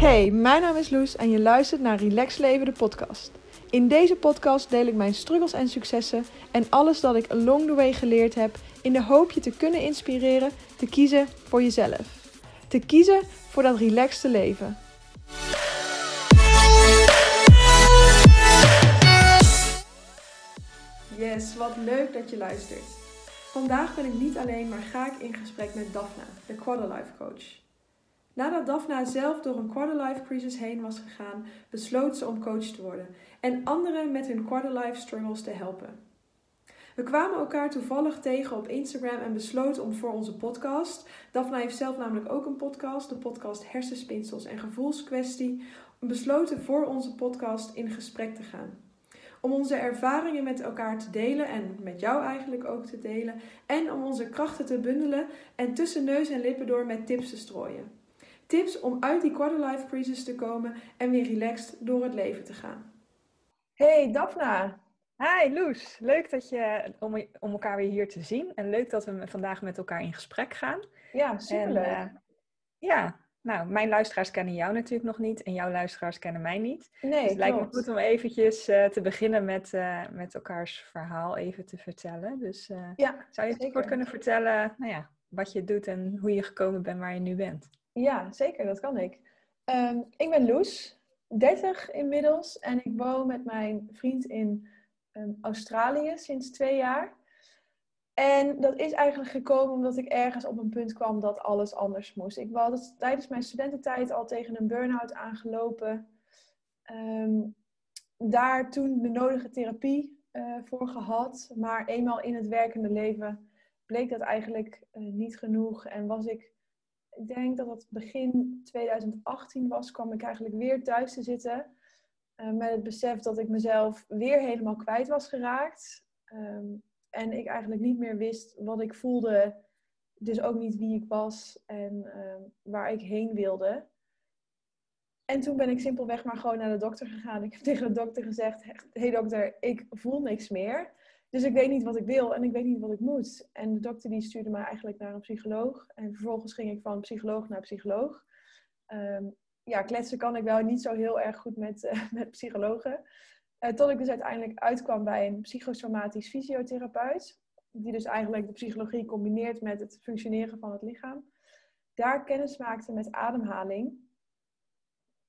Hey, mijn naam is Loes en je luistert naar Relax Leven, de podcast. In deze podcast deel ik mijn struggles en successen en alles dat ik along the way geleerd heb in de hoop je te kunnen inspireren te kiezen voor jezelf. Te kiezen voor dat relaxte leven. Yes, wat leuk dat je luistert. Vandaag ben ik niet alleen, maar ga ik in gesprek met Daphna, de Quarterlife Coach. Nadat Daphna zelf door een quarterlife crisis heen was gegaan, besloot ze om coach te worden en anderen met hun quarterlife struggles te helpen. We kwamen elkaar toevallig tegen op Instagram en besloten om voor onze podcast. Daphna heeft zelf namelijk ook een podcast, de podcast Hersenspinsels en Gevoelskwestie. Besloten voor onze podcast in gesprek te gaan. Om onze ervaringen met elkaar te delen en met jou eigenlijk ook te delen. En om onze krachten te bundelen en tussen neus en lippen door met tips te strooien. Tips om uit die quarterlife crisis te komen en weer relaxed door het leven te gaan. Hey Daphna. Hi Loes, leuk dat je, om, om elkaar weer hier te zien. En leuk dat we vandaag met elkaar in gesprek gaan. Ja, superleuk. En, uh, ja, nou, mijn luisteraars kennen jou natuurlijk nog niet en jouw luisteraars kennen mij niet. Nee, dus het lijkt me goed om eventjes uh, te beginnen met, uh, met elkaars verhaal even te vertellen. Dus ja, zou je kort kunnen vertellen nou ja, wat je doet en hoe je gekomen bent waar je nu bent? Ja, zeker, dat kan ik. Um, ik ben Loes, 30 inmiddels en ik woon met mijn vriend in um, Australië sinds twee jaar. En dat is eigenlijk gekomen omdat ik ergens op een punt kwam dat alles anders moest. Ik was tijdens mijn studententijd al tegen een burn-out aangelopen. Um, daar toen de nodige therapie uh, voor gehad. Maar eenmaal in het werkende leven bleek dat eigenlijk uh, niet genoeg. En was ik ik denk dat het begin 2018 was, kwam ik eigenlijk weer thuis te zitten. Uh, met het besef dat ik mezelf weer helemaal kwijt was geraakt. Um, en ik eigenlijk niet meer wist wat ik voelde. Dus ook niet wie ik was en uh, waar ik heen wilde. En toen ben ik simpelweg maar gewoon naar de dokter gegaan. Ik heb tegen de dokter gezegd: Hé hey dokter, ik voel niks meer. Dus ik weet niet wat ik wil en ik weet niet wat ik moet. En de dokter die stuurde mij eigenlijk naar een psycholoog. En vervolgens ging ik van psycholoog naar psycholoog. Um, ja, kletsen kan ik wel niet zo heel erg goed met, uh, met psychologen. Uh, tot ik dus uiteindelijk uitkwam bij een psychosomatisch fysiotherapeut. Die dus eigenlijk de psychologie combineert met het functioneren van het lichaam. Daar kennis maakte met ademhaling.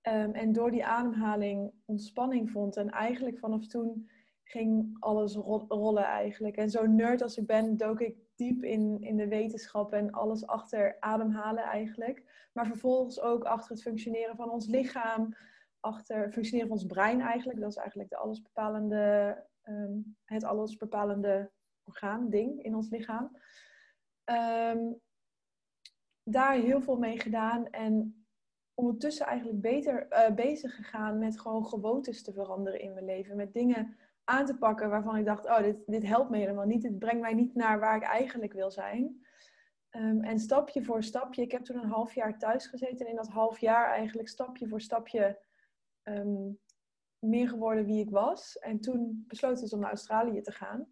Um, en door die ademhaling ontspanning vond. En eigenlijk vanaf toen ging alles ro rollen eigenlijk. En zo nerd als ik ben, dook ik diep in, in de wetenschap en alles achter ademhalen eigenlijk. Maar vervolgens ook achter het functioneren van ons lichaam, achter het functioneren van ons brein eigenlijk. Dat is eigenlijk de allesbepalende, um, het allesbepalende orgaan, ding in ons lichaam. Um, daar heel veel mee gedaan en ondertussen eigenlijk beter uh, bezig gegaan met gewoon gewoontes te veranderen in mijn leven. Met dingen aan te pakken waarvan ik dacht, oh, dit, dit helpt me helemaal niet. Dit brengt mij niet naar waar ik eigenlijk wil zijn. Um, en stapje voor stapje, ik heb toen een half jaar thuis gezeten. En in dat half jaar eigenlijk stapje voor stapje um, meer geworden wie ik was. En toen besloot ik dus om naar Australië te gaan.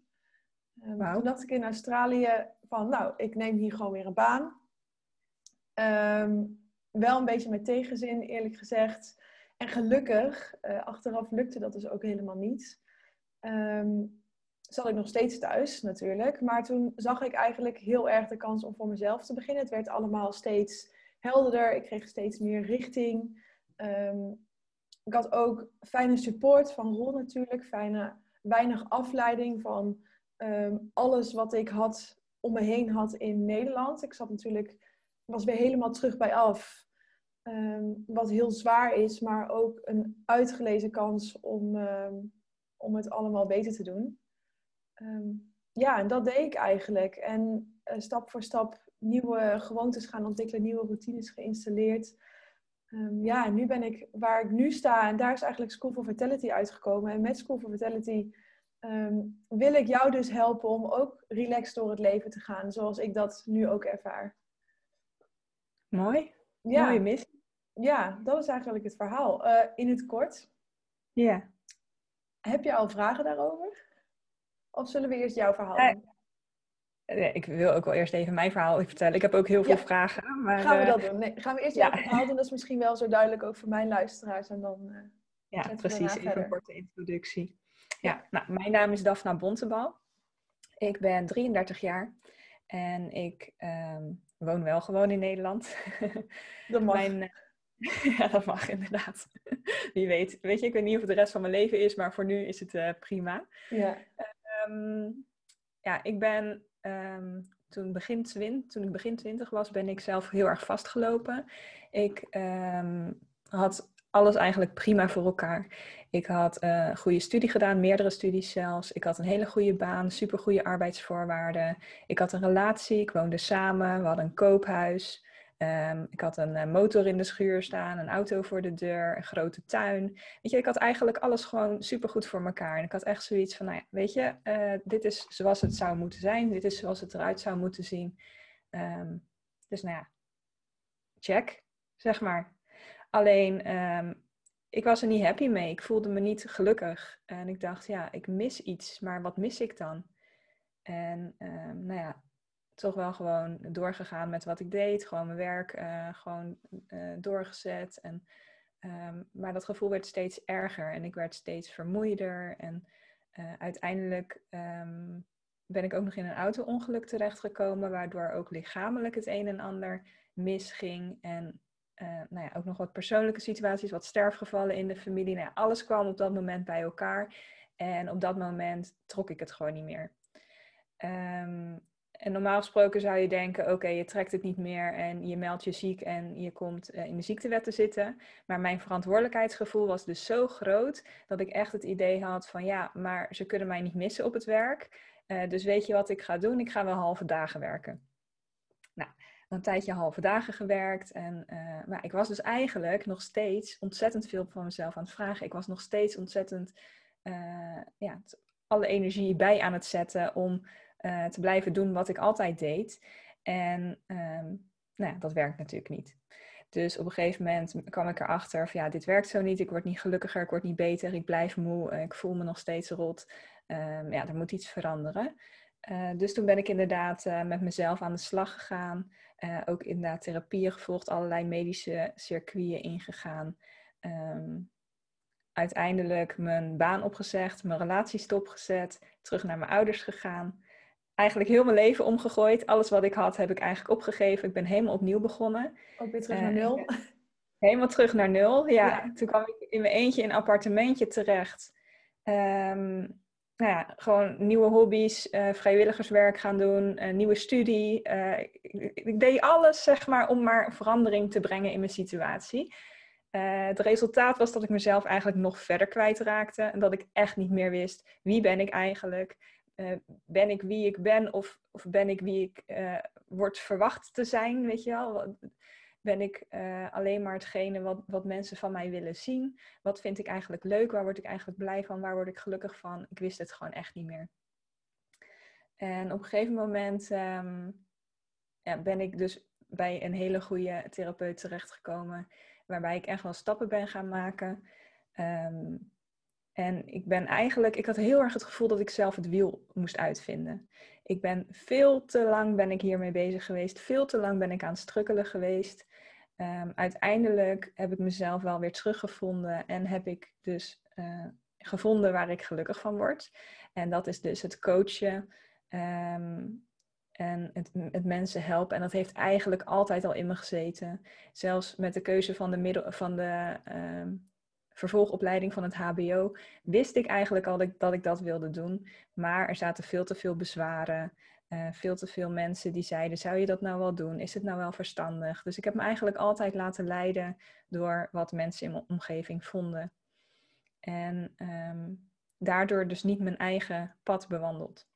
Um, wow. Toen dacht ik in Australië van, nou, ik neem hier gewoon weer een baan. wel een beetje met tegenzin, eerlijk gezegd. En gelukkig, uh, achteraf lukte dat dus ook helemaal niet um, zat ik nog steeds thuis natuurlijk. Maar toen zag ik eigenlijk heel erg de kans om voor mezelf te beginnen. Het werd allemaal steeds helderder. Ik kreeg steeds meer richting. Um, ik had ook fijne support van Ron natuurlijk. Fijne, weinig afleiding van um, alles wat ik had om me heen had in Nederland. Ik zat natuurlijk, was weer helemaal terug bij af. Wat heel zwaar is, maar ook een uitgelezen kans om om het allemaal beter te doen. Um, ja, en dat deed ik eigenlijk. En uh, stap voor stap nieuwe gewoontes gaan ontwikkelen, nieuwe routines geïnstalleerd. Um, ja, en nu ben ik waar ik nu sta en daar is eigenlijk School for Vitality uitgekomen. En met School for Vitality um, wil ik jou dus helpen om ook relaxed door het leven te gaan, zoals ik dat nu ook ervaar. Mooi. Ja. Mooie missie. Ja, dat is eigenlijk het verhaal. Uh, in het kort. Ja. Heb je al vragen daarover? Of zullen we eerst jouw verhaal doen? ik wil ook wel eerst even mijn verhaal vertellen. Ik heb ook heel veel vragen. Maar, gaan we dat doen? Nee, gaan we eerst ja. verhaal doen? Dat is misschien wel zo duidelijk ook voor mijn luisteraars. En dan, ja, precies. Even een korte introductie. Ja, nou, mijn naam is Daphna Bontebal. Ik ben 33 jaar en ik ehm, woon wel gewoon in Nederland. Dat mag. Mijn, ja, dat mag inderdaad. Wie weet. Weet je, ik weet niet of het de rest van mijn leven is, maar voor nu is het uh, prima. Ja. Um, ja, ik ben um, toen, begin twint, toen ik begin twintig was, ben ik zelf heel erg vastgelopen. Ik had alles eigenlijk prima voor elkaar. Ik had uh, een goede studie gedaan, meerdere studies zelfs. Ik had een hele goede baan, super goede arbeidsvoorwaarden. Ik had een relatie, ik woonde samen, we hadden een koophuis. Um, ik had een uh, motor in de schuur staan, een auto voor de deur, een grote tuin. Weet je, ik had eigenlijk alles gewoon super goed voor elkaar. En ik had echt zoiets van, nou ja, weet je, uh, dit is zoals het zou moeten zijn. Dit is zoals het eruit zou moeten zien. Um, dus nou ja, check, zeg maar. Alleen, um, ik was er niet happy mee. Ik voelde me niet gelukkig. En ik dacht, ja, ik mis iets, maar wat mis ik dan? En nou ja, toch wel gewoon doorgegaan met wat ik deed. Gewoon mijn werk uh, gewoon uh, doorgezet. En, um, maar dat gevoel werd steeds erger en ik werd steeds vermoeider. En uh, uiteindelijk um, ben ik ook nog in een auto-ongeluk terechtgekomen, waardoor ook lichamelijk het een en ander misging. En nou ja, ook nog wat persoonlijke situaties, wat sterfgevallen in de familie. Nou alles kwam op dat moment bij elkaar. En op dat moment trok ik het gewoon niet meer. Um, en normaal gesproken zou je denken, oké, je trekt het niet meer en je meldt je ziek en je komt uh, in de ziektewet te zitten. Maar mijn verantwoordelijkheidsgevoel was dus zo groot dat ik echt het idee had van ja, maar ze kunnen mij niet missen op het werk. Uh, dus weet je wat ik ga doen? Ik ga wel halve dagen werken. Nou, een tijdje halve dagen gewerkt. En, uh, maar ik was dus eigenlijk nog steeds ontzettend veel van mezelf aan het vragen. Ik was nog steeds ontzettend ja, alle energie bij aan het zetten om uh, te blijven doen wat ik altijd deed. En um, nou ja, dat werkt natuurlijk niet. Dus op een gegeven moment kwam ik erachter van ja, dit werkt zo niet. Ik word niet gelukkiger, ik word niet beter, ik blijf moe, ik voel me nog steeds rot. Um, ja, er moet iets veranderen. Uh, dus toen ben ik inderdaad met mezelf aan de slag gegaan. Uh, ook inderdaad therapieën gevolgd, allerlei medische circuiten ingegaan. Um, uiteindelijk mijn baan opgezegd, mijn relatie stopgezet, terug naar mijn ouders gegaan. Eigenlijk heel mijn leven omgegooid. Alles wat ik had, heb ik eigenlijk opgegeven. Ik ben helemaal opnieuw begonnen. Ook weer terug naar nul? Helemaal terug naar nul, ja. ja. Toen kwam ik in mijn eentje in een appartementje terecht. Um, nou ja, gewoon nieuwe hobby's, uh, vrijwilligerswerk gaan doen, uh, nieuwe studie. Ik, ik, deed alles, zeg maar, om maar verandering te brengen in mijn situatie. het resultaat was dat ik mezelf eigenlijk nog verder kwijtraakte en dat ik echt niet meer wist wie ben ik eigenlijk. Ben ik wie ik ben of, of ben ik wie ik word verwacht te zijn, weet je wel? ben ik uh, alleen maar hetgene wat, wat mensen van mij willen zien? Wat vind ik eigenlijk leuk? Waar word ik eigenlijk blij van? Waar word ik gelukkig van? Ik wist het gewoon echt niet meer. En op een gegeven moment um, ja, ben ik dus bij een hele goede therapeut terechtgekomen, waarbij ik echt wel stappen ben gaan maken. Um, en ik ben eigenlijk, ik had heel erg het gevoel dat ik zelf het wiel moest uitvinden. Ik ben veel te lang ben ik hiermee bezig geweest. Veel te lang ben ik aan het strukkelen geweest. Um, uiteindelijk heb ik mezelf wel weer teruggevonden en heb ik dus uh, gevonden waar ik gelukkig van word. En dat is dus het coachen um, en het, het, mensen helpen. En dat heeft eigenlijk altijd al in me gezeten. Zelfs met de keuze van de, middel, van de um, vervolgopleiding van het HBO wist ik eigenlijk al dat ik, dat wilde doen. Maar er zaten veel te veel bezwaren. Uh, veel te veel mensen die zeiden: zou je dat nou wel doen? Is het nou wel verstandig? Dus ik heb me eigenlijk altijd laten leiden door wat mensen in mijn omgeving vonden. En um, daardoor dus niet mijn eigen pad bewandeld.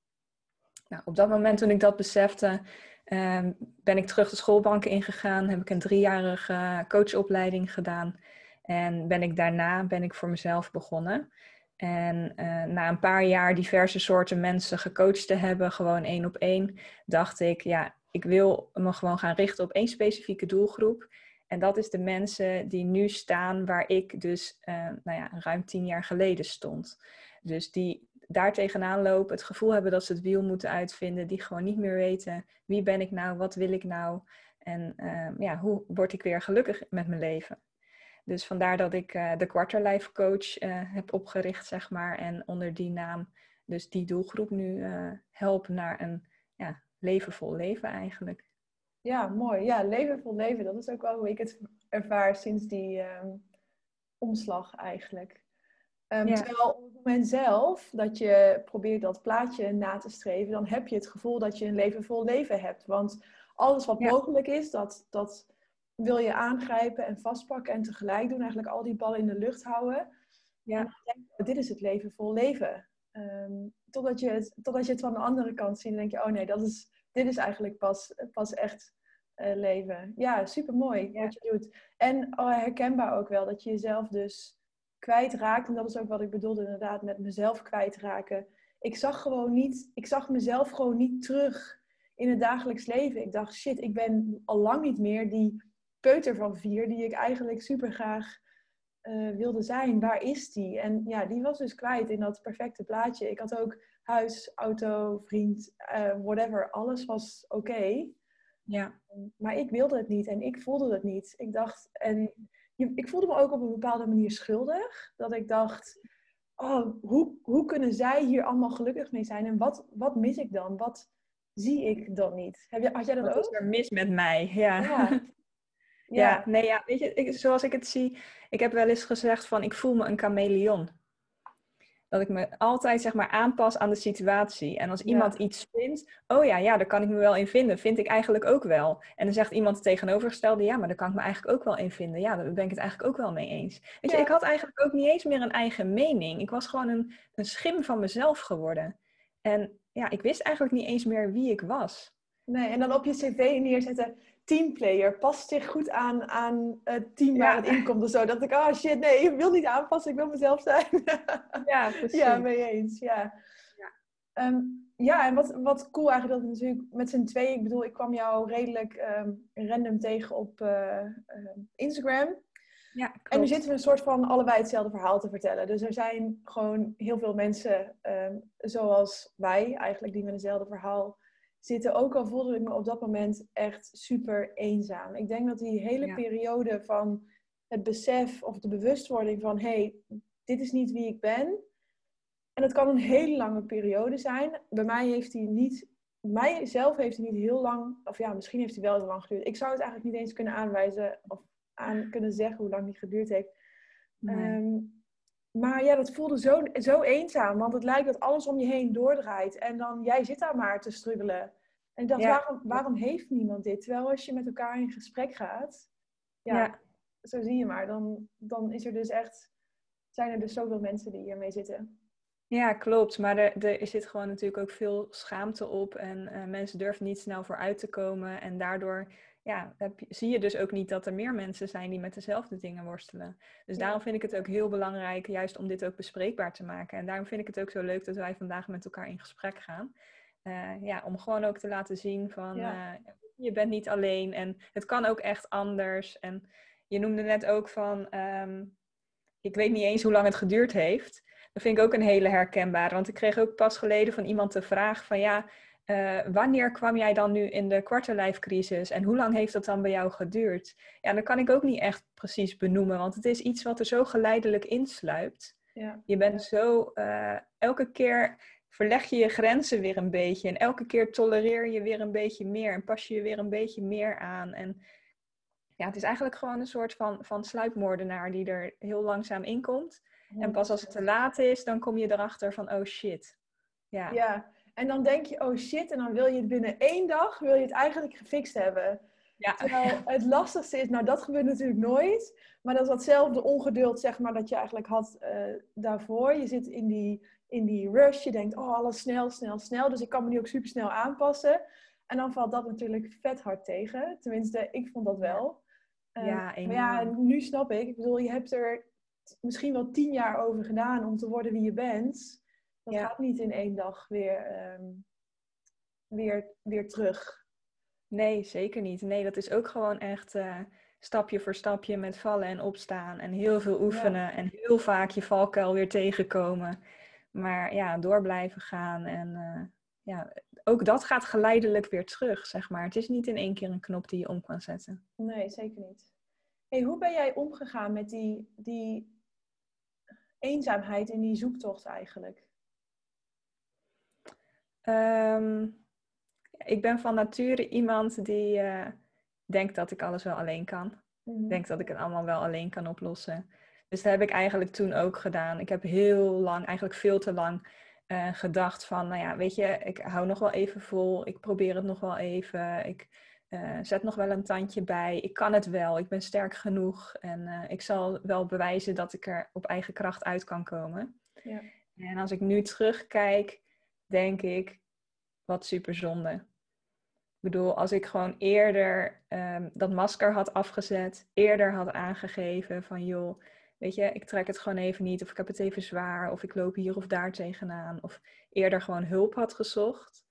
Nou, op dat moment toen ik dat besefte, um, ben ik terug de schoolbanken ingegaan. Heb ik een driejarige coachopleiding gedaan. En ben ik daarna ben ik voor mezelf begonnen. En uh, na een paar jaar diverse soorten mensen gecoacht te hebben, gewoon één op één, dacht ik, ja, ik wil me gewoon gaan richten op één specifieke doelgroep. En dat is de mensen die nu staan waar ik dus uh, nou ja, ruim tien jaar geleden stond. Dus die daar tegenaan lopen, het gevoel hebben dat ze het wiel moeten uitvinden, die gewoon niet meer weten wie ben ik nou, wat wil ik nou en ehm, ja, hoe word ik weer gelukkig met mijn leven. Dus vandaar dat ik uh, de Quarterlife Coach uh, heb opgericht, zeg maar, en onder die naam dus die doelgroep nu uh, help naar een ja, levenvol leven eigenlijk. Ja, mooi. Ja, levenvol leven, dat is ook wel hoe ik het ervaar sinds die um, omslag eigenlijk. Um, ja. Terwijl op het moment zelf dat je probeert dat plaatje na te streven, dan heb je het gevoel dat je een levenvol leven hebt. Want alles wat ja. mogelijk is, dat, dat wil je aangrijpen en vastpakken en tegelijk doen. Eigenlijk al die ballen in de lucht houden. Ja. En dan denk je, dit is het leven vol leven. Um, totdat, je het, totdat je het van de andere kant ziet en denk je, oh nee, dat is, dit is eigenlijk pas, pas echt uh, leven. Ja, super mooi ja. wat je doet. En oh, herkenbaar ook wel dat je jezelf dus kwijtraakt. En dat is ook wat ik bedoelde inderdaad met mezelf kwijtraken. Ik zag gewoon niet, ik zag mezelf gewoon niet terug in het dagelijks leven. Ik dacht, shit, ik ben al lang niet meer die peuter van vier die ik eigenlijk super graag uh, wilde zijn. Waar is die? En ja, die was dus kwijt in dat perfecte plaatje. Ik had ook huis, auto, vriend, uh, whatever. Alles was oké. Ja. Maar ik wilde het niet en ik voelde het niet. Ik dacht, en ik voelde me ook op een bepaalde manier schuldig. Dat ik dacht, oh, hoe, hoe kunnen zij hier allemaal gelukkig mee zijn? En wat, wat mis ik dan? Wat zie ik dan niet? Heb je, had jij dat wat ook? is er mis met mij? Ja. ja. Ja. nee, ja, weet je, ik, zoals ik het zie, ik heb wel eens gezegd van ik voel me een chameleon. Dat ik me altijd zeg maar aanpas aan de situatie. En als iemand iets vindt, oh ja, ja, daar kan ik me wel in vinden. Vind ik eigenlijk ook wel. En dan zegt iemand het tegenovergestelde, ja, maar daar kan ik me eigenlijk ook wel in vinden. Ja, daar ben ik het eigenlijk ook wel mee eens. Weet je, ik had eigenlijk ook niet eens meer een eigen mening. Ik was gewoon een, een schim van mezelf geworden. En ja, ik wist eigenlijk niet eens meer wie ik was. Nee, en dan op je cv neerzetten, teamplayer, past zich goed aan, aan het team waar het in komt of zo. Dat ik, oh shit, nee, ik wil niet aanpassen, ik wil mezelf zijn. ja, precies. Ja, mee eens, ja. Ja, um, ja en wat, wat cool eigenlijk dat natuurlijk met z'n tweeën, ik bedoel, ik kwam jou redelijk um, random tegen op uh, uh, Instagram. Ja, klopt. En nu zitten we een soort van allebei hetzelfde verhaal te vertellen. Dus er zijn gewoon heel veel mensen um, zoals wij eigenlijk die met hetzelfde verhaal zitten. Ook al voelde ik me op dat moment echt super eenzaam. Ik denk dat die hele ja. periode van het besef of de bewustwording van hé, hey, dit is niet wie ik ben. En het kan een hele lange periode zijn. Bij mij heeft hij niet, mij zelf heeft hij niet heel lang, of ja, misschien heeft hij wel heel lang geduurd. Ik zou het eigenlijk niet eens kunnen aanwijzen of aan kunnen zeggen hoe lang die geduurd heeft. Nee. Um, maar ja, dat voelde zo, zo eenzaam. Want het lijkt dat alles om je heen doordraait. En dan, jij zit daar maar te struggelen. En ik dacht, ja. waarom, waarom heeft niemand dit? Terwijl als je met elkaar in gesprek gaat, ja, ja, zo zie je maar. Dan, dan is er dus echt, zijn er dus zoveel mensen die hiermee zitten. Ja, klopt. Maar er, er zit gewoon natuurlijk ook veel schaamte op. En uh, mensen durven niet snel vooruit te komen. En daardoor ja, heb, zie je dus ook niet dat er meer mensen zijn die met dezelfde dingen worstelen. Dus ja. daarom vind ik het ook heel belangrijk, juist om dit ook bespreekbaar te maken. En daarom vind ik het ook zo leuk dat wij vandaag met elkaar in gesprek gaan. Uh, ja, om gewoon ook te laten zien van ja. uh, je bent niet alleen en het kan ook echt anders. En je noemde net ook van, um, ik weet niet eens hoe lang het geduurd heeft. Dat vind ik ook een hele herkenbare. Want ik kreeg ook pas geleden van iemand de vraag van ja, uh, wanneer kwam jij dan nu in de quarterlife-crisis en hoe lang heeft dat dan bij jou geduurd? Ja, dat kan ik ook niet echt precies benoemen, want het is iets wat er zo geleidelijk insluipt. Ja. Je bent zo, uh, elke keer verleg je je grenzen weer een beetje en elke keer tolereer je weer een beetje meer en pas je je weer een beetje meer aan. En ja, het is eigenlijk gewoon een soort van, van sluipmoordenaar die er heel langzaam in komt. En pas als het te laat is, dan kom je erachter van, oh shit. Ja. ja, en dan denk je, oh shit, en dan wil je het binnen één dag, wil je het eigenlijk gefixt hebben. Ja. Terwijl het lastigste is, nou dat gebeurt natuurlijk nooit, maar dat is datzelfde ongeduld, zeg maar, dat je eigenlijk had uh, daarvoor. Je zit in die, in die rush, je denkt, oh alles snel, snel, snel, dus ik kan me nu ook super snel aanpassen. En dan valt dat natuurlijk vet hard tegen. Tenminste, ik vond dat wel. Uh, ja, maar ja, nu snap ik. Ik bedoel, je hebt er misschien wel tien jaar over gedaan om te worden wie je bent. Dat ja. gaat niet in één dag weer, um, weer, weer terug. Nee, zeker niet. Nee, dat is ook gewoon echt uh, stapje voor stapje met vallen en opstaan. En heel veel oefenen. Ja. En heel vaak je valkuil weer tegenkomen. Maar ja, door blijven gaan. En eh, ja, ook dat gaat geleidelijk weer terug, zeg maar. Het is niet in één keer een knop die je om kan zetten. Nee, zeker niet. Hey, hoe ben jij omgegaan met die, die eenzaamheid in die zoektocht eigenlijk? Ehm, ik ben van nature iemand die uh, denkt dat ik alles wel alleen kan. Mm Denkt dat ik het allemaal wel alleen kan oplossen. Dus dat heb ik eigenlijk toen ook gedaan. Ik heb heel lang, eigenlijk veel te lang, uh, gedacht van, nou ja, weet je, ik hou nog wel even vol. Ik probeer het nog wel even. Ik uh, zet nog wel een tandje bij. Ik kan het wel. Ik ben sterk genoeg. En ik zal wel bewijzen dat ik er op eigen kracht uit kan komen. Ja. En als ik nu terugkijk, denk ik, wat super zonde. Ik bedoel, als ik gewoon eerder um, dat masker had afgezet, eerder had aangegeven van joh, weet je, ik trek het gewoon even niet, of ik heb het even zwaar, of ik loop hier of daar tegenaan, of eerder gewoon hulp had gezocht.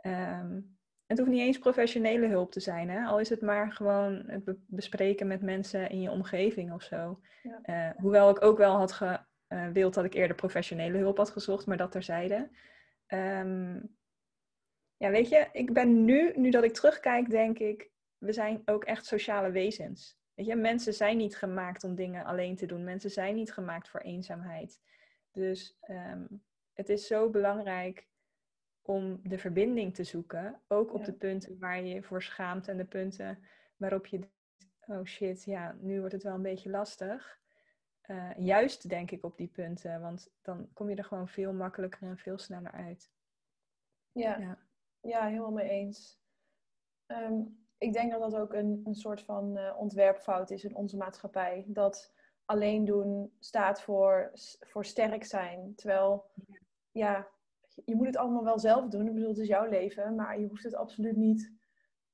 Um, het hoeft niet eens professionele hulp te zijn, hè? al is het maar gewoon het bespreken met mensen in je omgeving of zo. Ja. Uh, hoewel ik ook wel had gewild dat ik eerder professionele hulp had gezocht, maar dat terzijde. Um, ja, weet je, ik ben nu, nu dat ik terugkijk, denk ik, we zijn ook echt sociale wezens. Weet je, mensen zijn niet gemaakt om dingen alleen te doen. Mensen zijn niet gemaakt voor eenzaamheid. Dus ehm, het is zo belangrijk om de verbinding te zoeken. Ook op de punten waar je je voor schaamt en de punten waarop je oh shit, ja, nu wordt het wel een beetje lastig. Uh, juist denk ik op die punten, want dan kom je er gewoon veel makkelijker en veel sneller uit. Ja, ja, ja helemaal mee eens. Ehm, ik denk dat dat ook een, een soort van uh, ontwerpfout is in onze maatschappij. Dat alleen doen staat voor, voor sterk zijn. Terwijl, ja, je moet het allemaal wel zelf doen. Ik bedoel, het is jouw leven, maar je hoeft het absoluut niet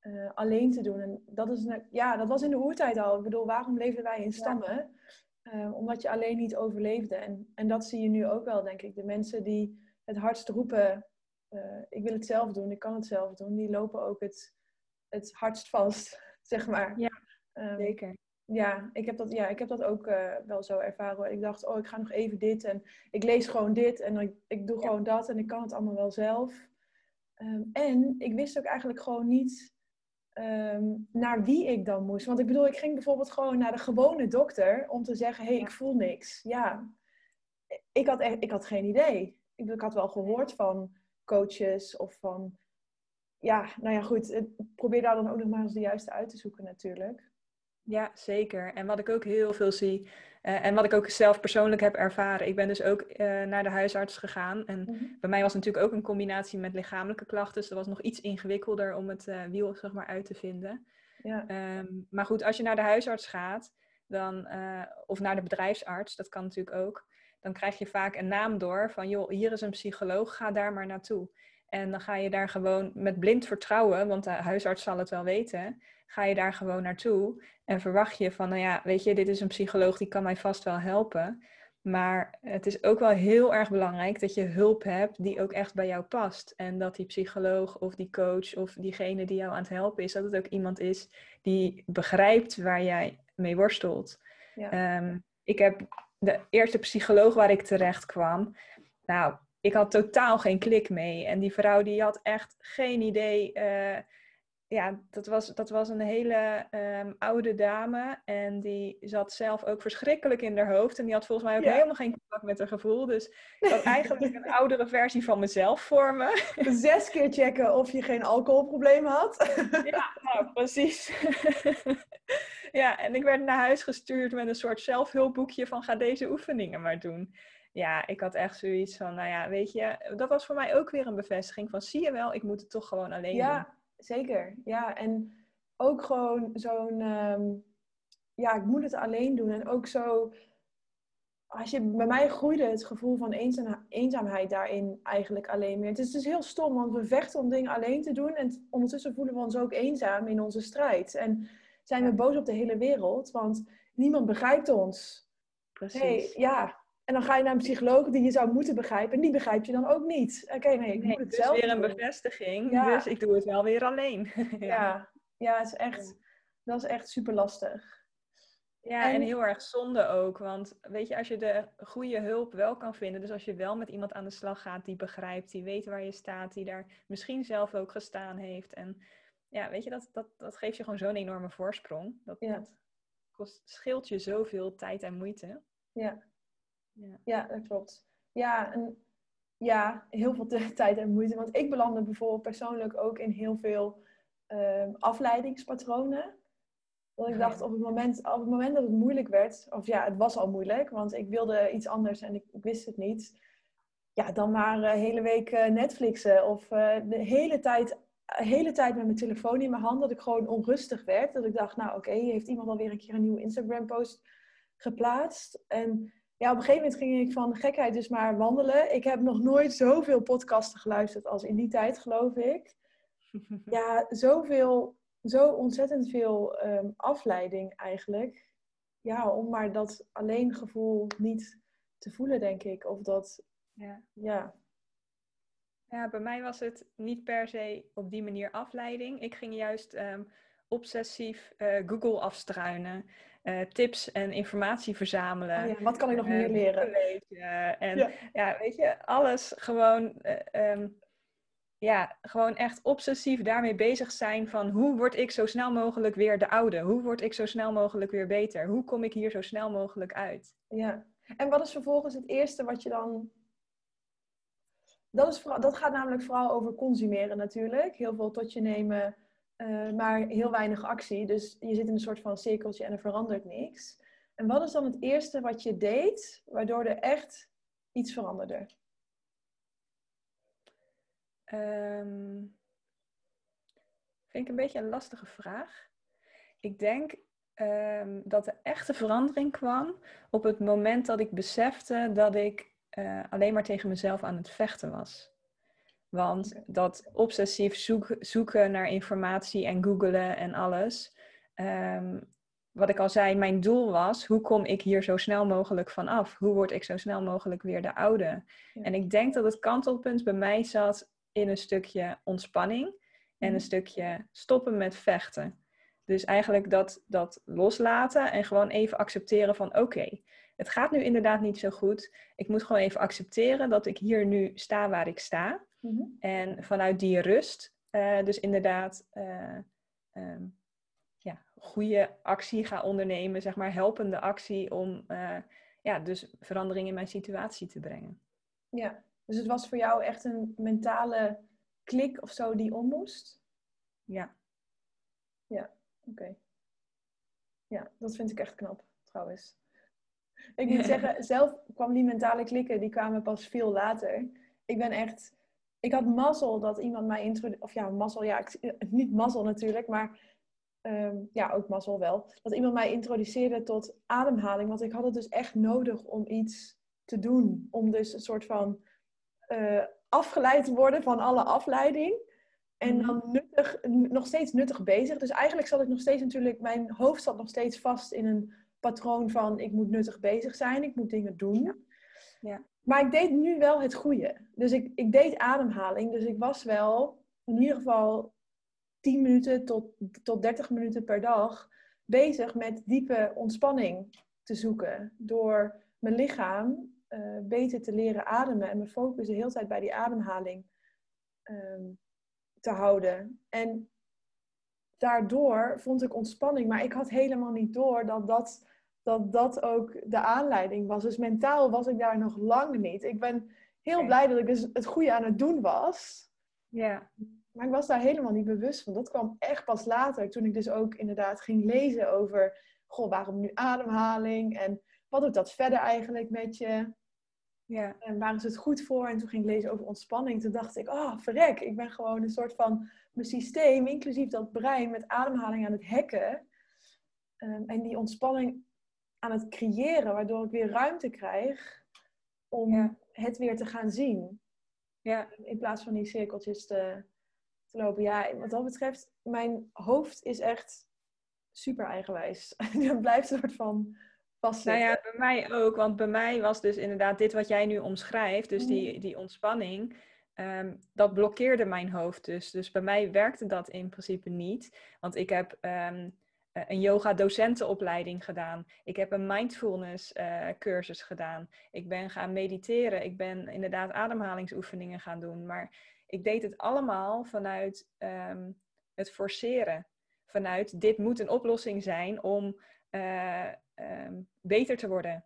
uh, alleen te doen. En dat, is, ja, dat was in de oertijd al. Ik bedoel, waarom leefden wij in stammen? Uh, omdat je alleen niet overleefde. En, en dat zie je nu ook wel, denk ik. De mensen die het hardst roepen, uh, ik wil het zelf doen, ik kan het zelf doen, die lopen ook het, het hardst vast, zeg maar. Ja, um, zeker. Ja ik, heb dat, ja, ik heb dat ook uh, wel zo ervaren. Ik dacht, oh, ik ga nog even dit en ik lees gewoon dit en ik, ik doe ja. gewoon dat en ik kan het allemaal wel zelf. Um, en ik wist ook eigenlijk gewoon niet um, naar wie ik dan moest. Want ik bedoel, ik ging bijvoorbeeld gewoon naar de gewone dokter om te zeggen: hé, hey, ja. ik voel niks. Ja, ik had, echt, ik had geen idee. Ik, ik had wel gehoord van coaches of van. Ja, nou ja, goed. Probeer daar dan ook nog maar eens de juiste uit te zoeken, natuurlijk. Ja, zeker. En wat ik ook heel veel zie, uh, en wat ik ook zelf persoonlijk heb ervaren, ik ben dus ook uh, naar de huisarts gegaan. En mm-hmm. bij mij was het natuurlijk ook een combinatie met lichamelijke klachten, dus dat was nog iets ingewikkelder om het uh, wiel zeg maar, uit te vinden. Ja. Um, maar goed, als je naar de huisarts gaat, dan, of naar de bedrijfsarts, dat kan natuurlijk ook, dan krijg je vaak een naam door van, joh, hier is een psycholoog, ga daar maar naartoe. En dan ga je daar gewoon met blind vertrouwen, want de huisarts zal het wel weten, ga je daar gewoon naartoe en verwacht je van, nou ja, weet je, dit is een psycholoog die kan mij vast wel helpen. Maar het is ook wel heel erg belangrijk dat je hulp hebt die ook echt bij jou past. En dat die psycholoog of die coach of diegene die jou aan het helpen is, dat het ook iemand is die begrijpt waar jij mee worstelt. Ja. Um, ik heb de eerste psycholoog waar ik terecht kwam, nou, ik had totaal geen klik mee. En die vrouw die had echt geen idee. Uh, ja, dat was, dat was een hele um, oude dame. En die zat zelf ook verschrikkelijk in haar hoofd. En die had volgens mij ook ja. helemaal geen contact met haar gevoel. Dus ik had eigenlijk een oudere versie van mezelf voor me. Zes keer checken of je geen alcoholprobleem had. ja, nou, precies. ja, en ik werd naar huis gestuurd met een soort zelfhulpboekje van ga deze oefeningen maar doen ja, ik had echt zoiets van, nou ja, weet je, dat was voor mij ook weer een bevestiging van, zie je wel, ik moet het toch gewoon alleen ja, doen. Zeker, ja. En ook gewoon zo'n, um, ja, ik moet het alleen doen. En ook zo, als je, bij mij groeide het gevoel van eenzaam, eenzaamheid daarin eigenlijk alleen meer. Het is dus heel stom, want we vechten om dingen alleen te doen. En ondertussen voelen we ons ook eenzaam in onze strijd. En zijn we boos op de hele wereld, want niemand begrijpt ons. Precies. Hey, ja, en dan ga je naar een psycholoog die je zou moeten begrijpen. En die begrijp je dan ook niet. Oké, okay, nee, ik nee, moet het dus zelf weer een bevestiging. Ja. Dus ik doe het wel weer alleen. ja, ja, ja is echt, dat is echt super lastig. Ja, en, heel erg zonde ook. Want weet je, als je de goede hulp wel kan vinden, dus als je wel met iemand aan de slag gaat die begrijpt, die weet waar je staat, die daar misschien zelf ook gestaan heeft. En ja, weet je, dat, dat, dat geeft je gewoon zo'n enorme voorsprong. Dat, Ja. kost, scheelt je zoveel tijd en moeite. Ja, Ja. ja, dat klopt. Ja, en ja, heel veel tijd en moeite. Want ik belandde bijvoorbeeld persoonlijk ook in heel veel ehm, afleidingspatronen. Dat ik Oh, dacht, op het, moment, op het moment dat het moeilijk werd, of ja, het was al moeilijk, want ik wilde iets anders en ik, ik wist het niet. Ja, dan maar een hele week eh, Netflixen of eh, de hele tijd, hele tijd met mijn telefoon in mijn hand, dat ik gewoon onrustig werd. Dat ik dacht, nou oké, heeft iemand alweer een keer een nieuwe Instagram-post geplaatst? En ja, op een gegeven moment ging ik van gekheid dus maar wandelen. Ik heb nog nooit zoveel podcasten geluisterd als in die tijd, geloof ik. Ja, zoveel, zo ontzettend veel ehm, afleiding eigenlijk. Ja, om maar dat alleen gevoel niet te voelen, denk ik. Of dat, Ja. ja. Ja, bij mij was het niet per se op die manier afleiding. Ik ging juist ehm, obsessief eh, Google afstruinen, eh, tips en informatie verzamelen. Oh ja, wat kan ik nog eh, meer leren? En Ja. ja. weet je, alles gewoon, eh, ehm, ja, gewoon echt obsessief daarmee bezig zijn van hoe word ik zo snel mogelijk weer de oude? Hoe word ik zo snel mogelijk weer beter? Hoe kom ik hier zo snel mogelijk uit? Ja. En wat is vervolgens het eerste wat je dan. Dat, is vooral, dat gaat namelijk vooral over consumeren natuurlijk. Heel veel tot je nemen, eh, maar heel weinig actie. Dus je zit in een soort van cirkeltje en er verandert niks. En wat is dan het eerste wat je deed, waardoor er echt iets veranderde? Ehm, vind ik een beetje een lastige vraag. Ik denk ehm, dat de echte verandering kwam op het moment dat ik besefte dat ik eh, alleen maar tegen mezelf aan het vechten was. Want dat obsessief zoek- zoeken naar informatie en googelen en alles. ehm, wat ik al zei, mijn doel was, hoe kom ik hier zo snel mogelijk van af? Hoe word ik zo snel mogelijk weer de oude? Ja. En ik denk dat het kantelpunt bij mij zat in een stukje ontspanning en Mhm. een stukje stoppen met vechten. Dus eigenlijk dat, dat loslaten en gewoon even accepteren van oké, het gaat nu inderdaad niet zo goed. Ik moet gewoon even accepteren dat ik hier nu sta waar ik sta. Mhm. En vanuit die rust, eh, dus inderdaad, eh, ehm, ja, goede actie ga ondernemen, zeg maar, helpende actie om eh, ja, dus verandering in mijn situatie te brengen. Ja, dus het was voor jou echt een mentale klik of zo die om moest? Ja, Oké. Ja, dat vind ik echt knap, trouwens. Ik moet zeggen, zelf kwam die mentale klikken, die kwamen pas veel later. Ik ben echt... Ik had mazzel dat iemand mij introduceerde... Of ja, mazzel, ja, ik, niet mazzel natuurlijk, maar... ehm, ja, ook mazzel wel. Dat iemand mij introduceerde tot ademhaling. Want ik had het dus echt nodig om iets te doen. Om dus een soort van... eh, afgeleid te worden van alle afleiding. En Mhm. dan nuttig, nog steeds nuttig bezig. Dus eigenlijk zat ik nog steeds natuurlijk, mijn hoofd zat nog steeds vast in een patroon van ik moet nuttig bezig zijn, ik moet dingen doen. Ja. Maar ik deed nu wel het goede. Dus ik, ik deed ademhaling. Dus ik was wel in ieder geval 10 minuten tot, tot 30 minuten per dag bezig met diepe ontspanning te zoeken. Door mijn lichaam eh, beter te leren ademen en mijn focus de hele tijd bij die ademhaling ehm, te houden. En daardoor vond ik ontspanning, maar ik had helemaal niet door dat dat, dat, dat ook de aanleiding was. Dus mentaal was ik daar nog lang niet. Ik ben heel blij dat ik dus het goede aan het doen was. ja, Maar ik was daar helemaal niet bewust van. Dat kwam echt pas later, toen ik dus ook inderdaad ging lezen over... Goh, waarom nu ademhaling? En wat doet dat verder eigenlijk met je? ja, En waar is het goed voor? En toen ging ik lezen over ontspanning. Toen dacht ik, oh verrek, ik ben gewoon een soort van mijn systeem, inclusief dat brein, met ademhaling aan het hacken. Ehm, en die ontspanning aan het creëren, waardoor ik weer ruimte krijg om Ja. het weer te gaan zien. ja, In plaats van die cirkeltjes te, te lopen. Ja, wat dat betreft, mijn hoofd is echt super eigenwijs. Het blijft een soort van Nou vastzitten. ja, bij mij ook. Want bij mij was dus inderdaad dit wat jij nu omschrijft, dus Mhm. die, die ontspanning, ehm, dat blokkeerde mijn hoofd dus. Dus bij mij werkte dat in principe niet. Want ik heb ehm, een yoga-docentenopleiding gedaan. Ik heb een mindfulness-cursus gedaan. Ik ben gaan mediteren. Ik ben inderdaad ademhalingsoefeningen gaan doen. Maar ik deed het allemaal vanuit ehm, het forceren. Vanuit dit moet een oplossing zijn om ehm, beter te worden.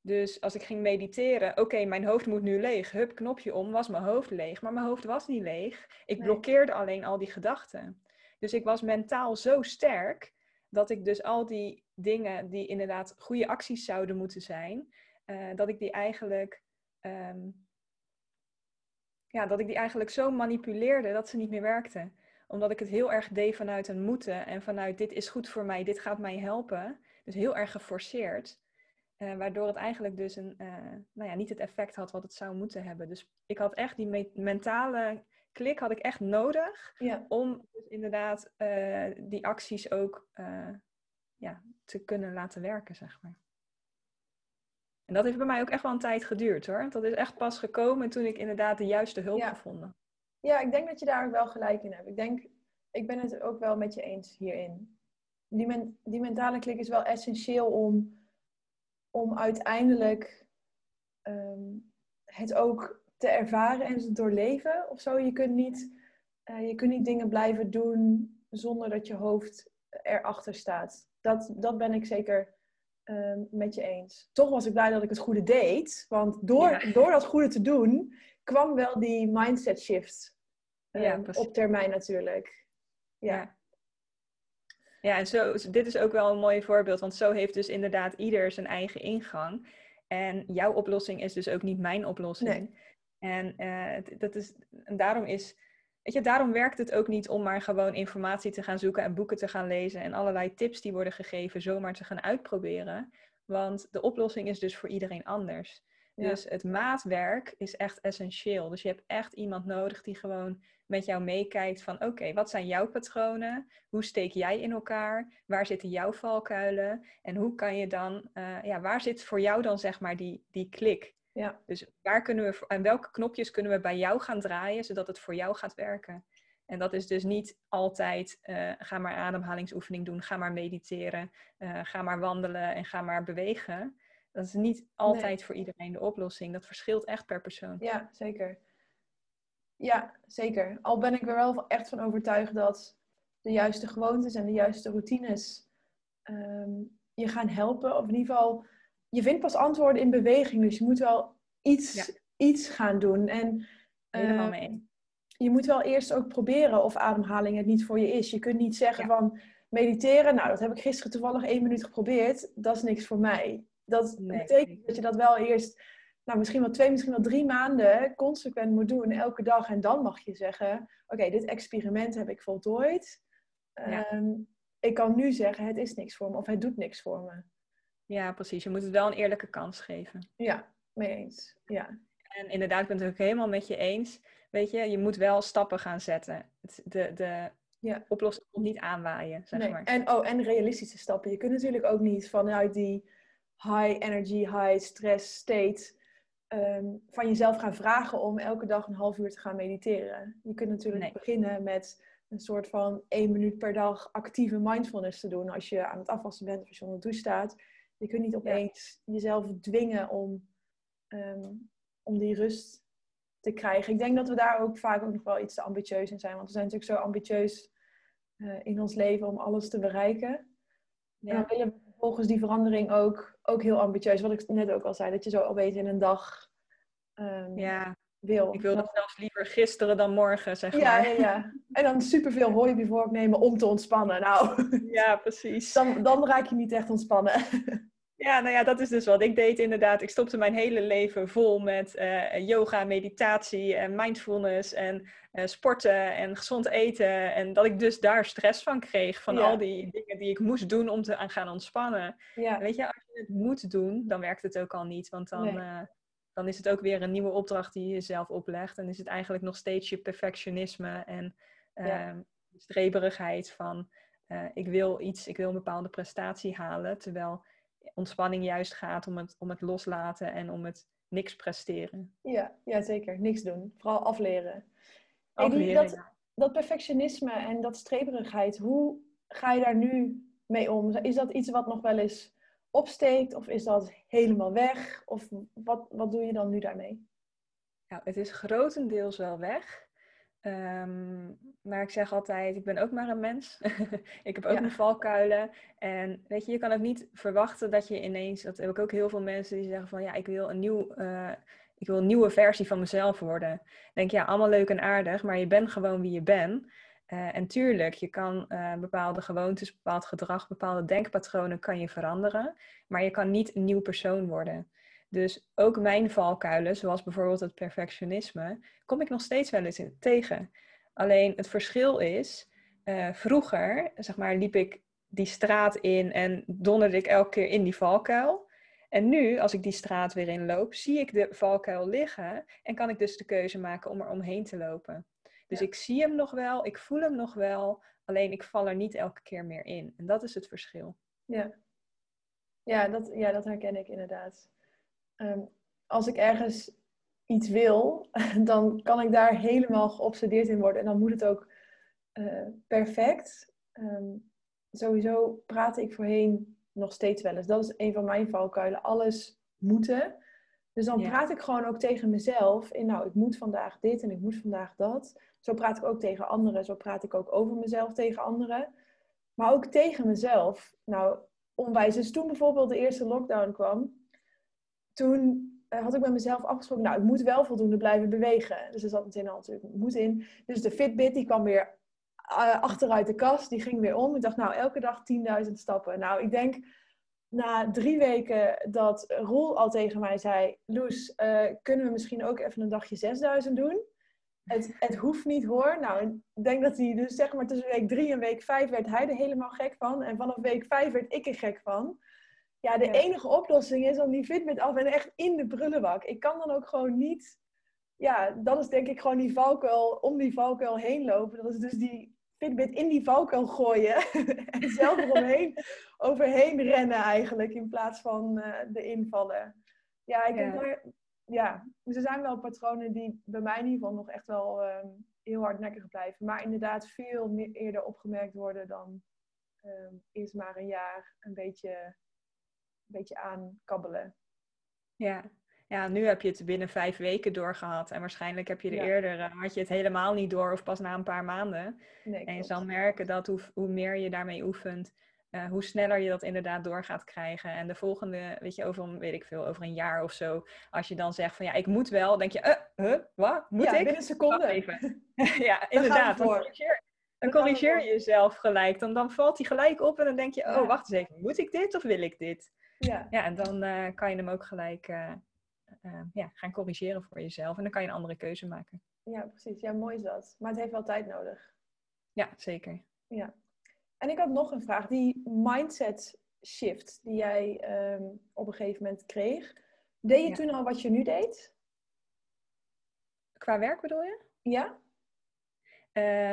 Dus als ik ging mediteren, oké, mijn hoofd moet nu leeg. Hup, knopje om, was mijn hoofd leeg. Maar mijn hoofd was niet leeg. Ik blokkeerde alleen al die gedachten. Dus ik was mentaal zo sterk dat ik dus al die dingen die inderdaad goede acties zouden moeten zijn, uh, dat ik die eigenlijk. Ehm, ja, dat ik die eigenlijk zo manipuleerde dat ze niet meer werkten. Omdat ik het heel erg deed vanuit een moeten en vanuit dit is goed voor mij, dit gaat mij helpen. Dus heel erg geforceerd. Uh, waardoor het eigenlijk dus een, uh, nou ja, niet het effect had wat het zou moeten hebben. Dus ik had echt die me mentale klik had ik echt nodig ja. om dus inderdaad uh, die acties ook ja, te kunnen laten werken, zeg maar. En dat heeft bij mij ook echt wel een tijd geduurd hoor. Dat is echt pas gekomen toen ik inderdaad de juiste hulp ja. gevonden. Ja, ik denk dat je daar ook wel gelijk in hebt. Ik denk, ik ben het ook wel met je eens hierin. Die, men, die mentale klik is wel essentieel om om uiteindelijk ehm, het ook te ervaren en te doorleven of zo. Je kunt niet, uh, je kunt niet dingen blijven doen zonder dat je hoofd erachter staat. Dat, dat ben ik zeker ehm, met je eens. Toch was ik blij dat ik het goede deed. Want door, door dat goede te doen, kwam wel die mindset shift ja, ehm, op termijn natuurlijk. ja. Ja, en zo, dit is ook wel een mooi voorbeeld, want zo heeft dus inderdaad ieder zijn eigen ingang. En jouw oplossing is dus ook niet mijn oplossing. Nee. En, uh, dat is, en daarom is, weet je, daarom werkt het ook niet om maar gewoon informatie te gaan zoeken en boeken te gaan lezen en allerlei tips die worden gegeven zomaar te gaan uitproberen. Want de oplossing is dus voor iedereen anders. Dus het maatwerk is echt essentieel. Dus je hebt echt iemand nodig die gewoon met jou meekijkt van oké, wat zijn jouw patronen? Hoe steek jij in elkaar? Waar zitten jouw valkuilen? En hoe kan je dan, uh, ja, waar zit voor jou dan zeg maar die, die klik? Ja. Dus waar kunnen we, en welke knopjes kunnen we bij jou gaan draaien, zodat het voor jou gaat werken? En dat is dus niet altijd uh, ga maar ademhalingsoefening doen, ga maar mediteren, uh, ga maar wandelen en ga maar bewegen. Dat is niet altijd voor iedereen de oplossing. Dat verschilt echt per persoon. Ja, zeker. Ja, zeker. Al ben ik er wel echt van overtuigd dat de juiste gewoontes en de juiste routines ehm, je gaan helpen. Of in ieder geval, je vindt pas antwoorden in beweging. Dus je moet wel iets, iets gaan doen. En, Helemaal ehm, mee. Je moet wel eerst ook proberen of ademhaling het niet voor je is. Je kunt niet zeggen van mediteren, nou dat heb ik gisteren toevallig één minuut geprobeerd. Dat is niks voor mij. Dat betekent dat je dat wel eerst nou, misschien wel twee, misschien wel drie maanden consequent moet doen, elke dag. En dan mag je zeggen, oké, dit experiment heb ik voltooid. Ehm, ik kan nu zeggen, het is niks voor me of het doet niks voor me. Ja, precies. Je moet het wel een eerlijke kans geven. Ja, mee eens. Ja. En inderdaad, ik ben het ook helemaal met je eens. Weet je, je moet wel stappen gaan zetten. De, de ja. oplossing komt niet aanwaaien, zeg nee. maar. En, oh, en realistische stappen. Je kunt natuurlijk ook niet vanuit die high energy, high stress state Ehm, van jezelf gaan vragen om elke dag een half uur te gaan mediteren. Je kunt natuurlijk beginnen met een soort van één minuut per dag actieve mindfulness te doen als je aan het afwassen bent of als je onder de douche staat. Je kunt niet opeens jezelf dwingen om, ehm, om die rust te krijgen. Ik denk dat we daar ook vaak ook nog wel iets te ambitieus in zijn. Want we zijn natuurlijk zo ambitieus uh, in ons leven om alles te bereiken. Ja. En dan willen we volgens die verandering ook, ook heel ambitieus. Wat ik net ook al zei, dat je zo opeens in een dag um, ja. Wil. Ik wil dat zelfs liever gisteren dan morgen, zeg ja, maar. Ja, ja. En dan superveel hooi before nemen om te ontspannen. Nou, ja, precies. Dan, dan raak je niet echt ontspannen. Ja, nou ja, dat is dus wat ik deed inderdaad. Ik stopte mijn hele leven vol met uh, yoga, meditatie en mindfulness en uh, sporten en gezond eten. En dat ik dus daar stress van kreeg, van al die dingen die ik moest doen om te gaan ontspannen. Ja. weet je, als je het moet doen, dan werkt het ook al niet. Want dan, nee. uh, dan is het ook weer een nieuwe opdracht die je jezelf oplegt. En is het eigenlijk nog steeds je perfectionisme en ja. streberigheid van... ik wil iets, ik wil een bepaalde prestatie halen, terwijl ontspanning juist gaat om het, om het loslaten en om het niks presteren. Ja, ja zeker. Niks doen. Vooral afleren. afleren dat, dat perfectionisme en dat streberigheid, hoe ga je daar nu mee om? Is dat iets wat nog wel eens opsteekt of is dat helemaal weg? Of wat, wat doe je dan nu daarmee? Nou, het is grotendeels wel weg. Ehm, maar ik zeg altijd, ik ben ook maar een mens. ik heb ook mijn valkuilen. En weet je, je kan ook niet verwachten dat je ineens, dat heb ik ook heel veel mensen die zeggen van ja, ik wil een nieuw, uh, ik wil een nieuwe versie van mezelf worden. denk ja, allemaal leuk en aardig, maar je bent gewoon wie je bent. Uh, en tuurlijk, je kan uh, bepaalde gewoontes, bepaald gedrag, bepaalde denkpatronen kan je veranderen, maar je kan niet een nieuw persoon worden. Dus ook mijn valkuilen, zoals bijvoorbeeld het perfectionisme, kom ik nog steeds wel eens tegen. Alleen het verschil is, uh, vroeger, zeg maar, liep ik die straat in en donderde ik elke keer in die valkuil. En nu, als ik die straat weer inloop, zie ik de valkuil liggen en kan ik dus de keuze maken om er omheen te lopen. Dus ik zie hem nog wel, ik voel hem nog wel, alleen ik val er niet elke keer meer in. En dat is het verschil. Ja, ja, dat, ja dat herken ik inderdaad. Ehm, als ik ergens iets wil, dan kan ik daar helemaal geobsedeerd in worden. En dan moet het ook uh, perfect. Um, sowieso praatte ik voorheen nog steeds wel eens. Dat is een van mijn valkuilen. Alles moeten. Dus dan praat ik gewoon ook tegen mezelf in, nou, ik moet vandaag dit en ik moet vandaag dat. Zo praat ik ook tegen anderen. Zo praat ik ook over mezelf tegen anderen. Maar ook tegen mezelf. Nou, onwijs. Dus toen bijvoorbeeld de eerste lockdown kwam, toen eh, had ik met mezelf afgesproken, nou, ik moet wel voldoende blijven bewegen. Dus er zat meteen al natuurlijk moet in. Dus de Fitbit, die kwam weer uh, achteruit de kast, die ging weer om. Ik dacht, nou, elke dag 10.000 stappen. Nou, ik denk na drie weken dat Roel al tegen mij zei, Loes, uh, kunnen we misschien ook even een dagje 6000 doen? Het, het hoeft niet hoor. Nou, ik denk dat hij dus zeg maar tussen week drie en week vijf werd hij er helemaal gek van. En vanaf week vijf werd ik er gek van. Ja, de enige oplossing is om die Fitbit af en echt in de prullenbak. Ik kan dan ook gewoon niet... Ja, dat is denk ik gewoon die valkuil, om die valkuil heen lopen. Dat is dus die Fitbit in die valkuil gooien. en zelf eromheen, overheen rennen eigenlijk, in plaats van uh, de invallen. Ja, ik ja. Daar, ja, dus er zijn wel patronen die bij mij in ieder geval nog echt wel um, heel hardnekkig blijven. Maar inderdaad veel meer eerder opgemerkt worden dan um, eerst maar een jaar een beetje beetje aankabbelen. Ja. Ja, nu heb je het binnen vijf weken doorgehad. En waarschijnlijk heb je er eerder, uh, had je het helemaal niet door of pas na een paar maanden. Nee, en je zal merken dat hoe, hoe meer je daarmee oefent, uh, hoe sneller je dat inderdaad door gaat krijgen. En de volgende, weet je, over weet ik veel, over een jaar of zo, als je dan zegt van ja, ik moet wel, denk je, uh, huh, wat? Moet ja, ik? binnen een seconde. Even. ja, inderdaad. Dan corrigeer, dan corrigeer je jezelf gelijk. Dan, dan valt hij gelijk op en dan denk je, oh, wacht eens even, moet ik dit of wil ik dit? Ja, ja en dan uh, kan je hem ook gelijk uh, uh, ja, gaan corrigeren voor jezelf. En dan kan je een andere keuze maken. Ja, precies. Ja, mooi is dat. Maar het heeft wel tijd nodig. Ja, zeker. Ja. En ik had nog een vraag. Die mindset shift die jij um, op een gegeven moment kreeg. Deed je ja. toen al wat je nu deed? Qua werk bedoel je? Ja.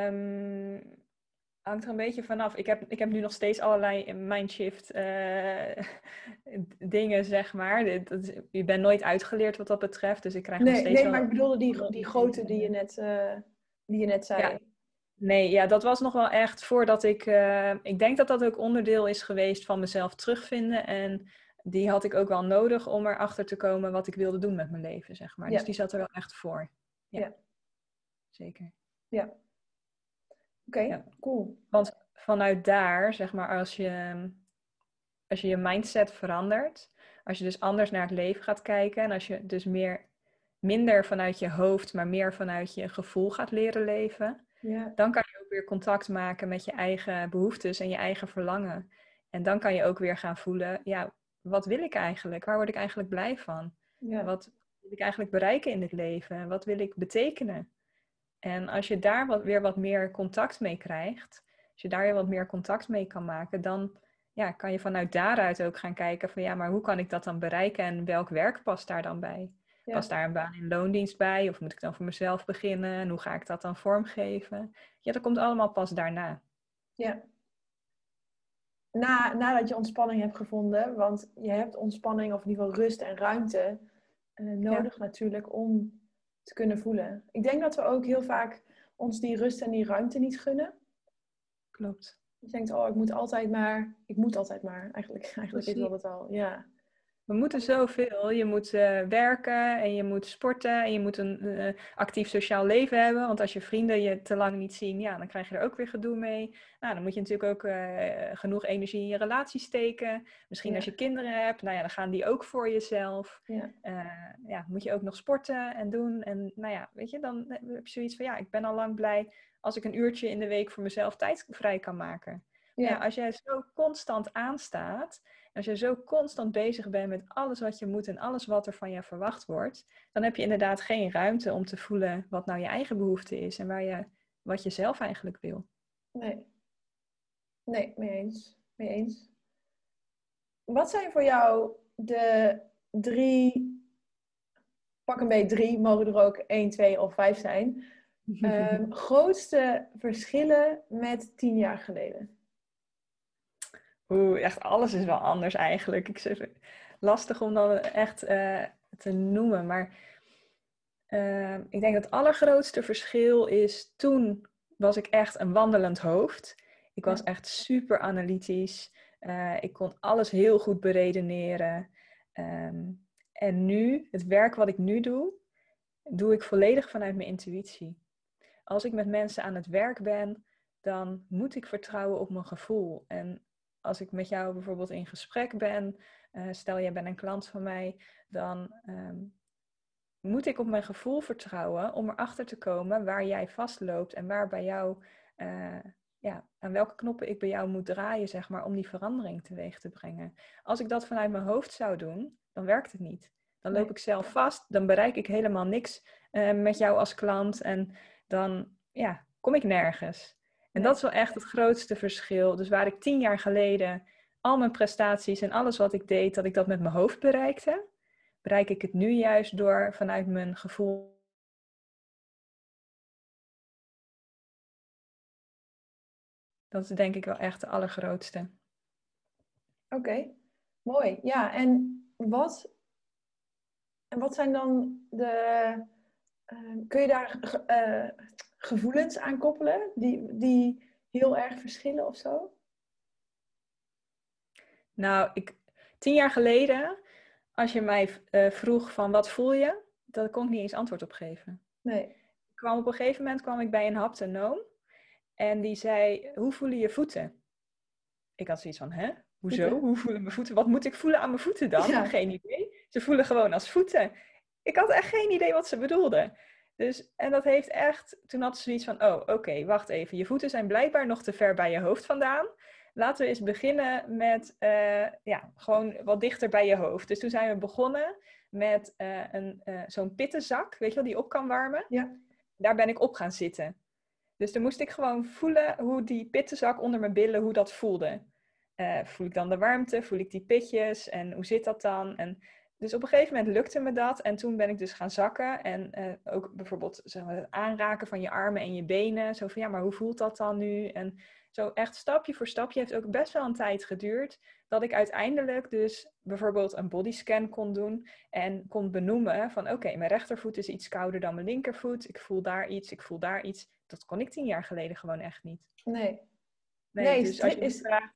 Um, hangt er een beetje vanaf. Ik heb, ik heb nu nog steeds allerlei mindshift uh, dingen, zeg maar. Dat, je bent nooit uitgeleerd wat dat betreft, dus ik krijg nee, nog steeds Nee, wel... maar ik bedoelde die, die grote die je net, uh, die je net zei. Ja. Nee, ja, dat was nog wel echt voordat ik... Uh, ik denk dat dat ook onderdeel is geweest van mezelf terugvinden. En die had ik ook wel nodig om erachter te komen wat ik wilde doen met mijn leven, zeg maar. Ja. Dus die zat er wel echt voor. Ja, ja. zeker. Ja, okay, ja. cool. Want vanuit daar, zeg maar, als je, als je je mindset verandert, als je dus anders naar het leven gaat kijken en als je dus meer, minder vanuit je hoofd, maar meer vanuit je gevoel gaat leren leven, ja. dan kan je ook weer contact maken met je eigen behoeftes en je eigen verlangen. En dan kan je ook weer gaan voelen, ja, wat wil ik eigenlijk? Waar word ik eigenlijk blij van? Ja. Wat wil ik eigenlijk bereiken in het leven? Wat wil ik betekenen? En als je daar wat, weer wat meer contact mee krijgt, als je daar weer wat meer contact mee kan maken, dan ja, kan je vanuit daaruit ook gaan kijken van ja, maar hoe kan ik dat dan bereiken en welk werk past daar dan bij? Ja. Past daar een baan in loondienst bij of moet ik dan voor mezelf beginnen en hoe ga ik dat dan vormgeven? Ja, dat komt allemaal pas daarna. Ja. Na, nadat je ontspanning hebt gevonden, want je hebt ontspanning of in ieder geval rust en ruimte uh, nodig ja. natuurlijk om te kunnen voelen. Ik denk dat we ook heel vaak ons die rust en die ruimte niet gunnen. Klopt. Je denkt, oh, ik moet altijd maar, ik moet altijd maar. Eigenlijk, eigenlijk is dat het al, ja. We moeten zoveel. Je moet uh, werken en je moet sporten en je moet een uh, actief sociaal leven hebben. Want als je vrienden je te lang niet zien, ja, dan krijg je er ook weer gedoe mee. Nou, dan moet je natuurlijk ook uh, genoeg energie in je relatie steken. Misschien ja. als je kinderen hebt, nou ja, dan gaan die ook voor jezelf. Ja. ja, moet je ook nog sporten en doen. En nou ja, weet je, dan heb je zoiets van, ja, ik ben al lang blij als ik een uurtje in de week voor mezelf tijd vrij kan maken. Ja. ja als jij zo constant aanstaat als je zo constant bezig bent met alles wat je moet en alles wat er van je verwacht wordt, dan heb je inderdaad geen ruimte om te voelen wat nou je eigen behoefte is en waar je, wat je zelf eigenlijk wil. Nee. Nee, mee eens. Mee eens. Wat zijn voor jou de drie, pak een beetje drie, mogen er ook één, twee of vijf zijn, um, grootste verschillen met tien jaar geleden? Oeh, echt alles is wel anders eigenlijk. Ik zeg, lastig om dan echt uh, te noemen. Maar uh, ik denk dat het allergrootste verschil is... Toen was ik echt een wandelend hoofd. Ik was echt super analytisch. Uh, ik kon alles heel goed beredeneren. Um, en nu, het werk wat ik nu doe, doe ik volledig vanuit mijn intuïtie. Als ik met mensen aan het werk ben, dan moet ik vertrouwen op mijn gevoel. En als ik met jou bijvoorbeeld in gesprek ben, uh, stel jij bent een klant van mij, dan um, moet ik op mijn gevoel vertrouwen om erachter te komen waar jij vastloopt en waar bij jou, uh, ja, aan welke knoppen ik bij jou moet draaien, zeg maar, om die verandering teweeg te brengen. Als ik dat vanuit mijn hoofd zou doen, dan werkt het niet. Dan loop ik zelf vast, dan bereik ik helemaal niks uh, met jou als klant en dan ja, kom ik nergens. En dat is wel echt het grootste verschil. Dus waar ik tien jaar geleden al mijn prestaties en alles wat ik deed, dat ik dat met mijn hoofd bereikte, bereik ik het nu juist door vanuit mijn gevoel. Dat is denk ik wel echt de allergrootste. Oké, mooi. Ja, en wat, en wat zijn dan de. Uh, kun je daar uh, gevoelens aan koppelen die, die heel erg verschillen of zo? Nou, ik, tien jaar geleden, als je mij uh, vroeg van wat voel je, daar kon ik niet eens antwoord op geven. Nee. Ik kwam op een gegeven moment kwam ik bij een haptonoom en die zei, hoe voelen je voeten? Ik had zoiets van, hè? Hoezo? Hoe voelen mijn voeten? Wat moet ik voelen aan mijn voeten dan? Ja. Geen idee. Ze voelen gewoon als voeten. Ik had echt geen idee wat ze bedoelden. Dus, en dat heeft echt, toen had ze zoiets van, oh oké, wacht even. Je voeten zijn blijkbaar nog te ver bij je hoofd vandaan. Laten we eens beginnen met, uh, ja, gewoon wat dichter bij je hoofd. Dus toen zijn we begonnen met uh, een, uh, zo'n pittenzak, weet je wel, die op kan warmen. Ja. Daar ben ik op gaan zitten. Dus dan moest ik gewoon voelen hoe die pittenzak onder mijn billen, hoe dat voelde. voel ik dan de warmte, voel ik die pitjes en hoe zit dat dan? En dus op een gegeven moment lukte me dat. En toen ben ik dus gaan zakken. En uh, ook bijvoorbeeld zeg maar, het aanraken van je armen en je benen. Zo van ja, maar hoe voelt dat dan nu? En zo echt stapje voor stapje heeft ook best wel een tijd geduurd. Dat ik uiteindelijk dus bijvoorbeeld een bodyscan kon doen. En kon benoemen van oké, okay, mijn rechtervoet is iets kouder dan mijn linkervoet. Ik voel daar iets, ik voel daar iets. Dat kon ik tien jaar geleden gewoon echt niet. Nee. Nee, nee dus als je is... vraagt...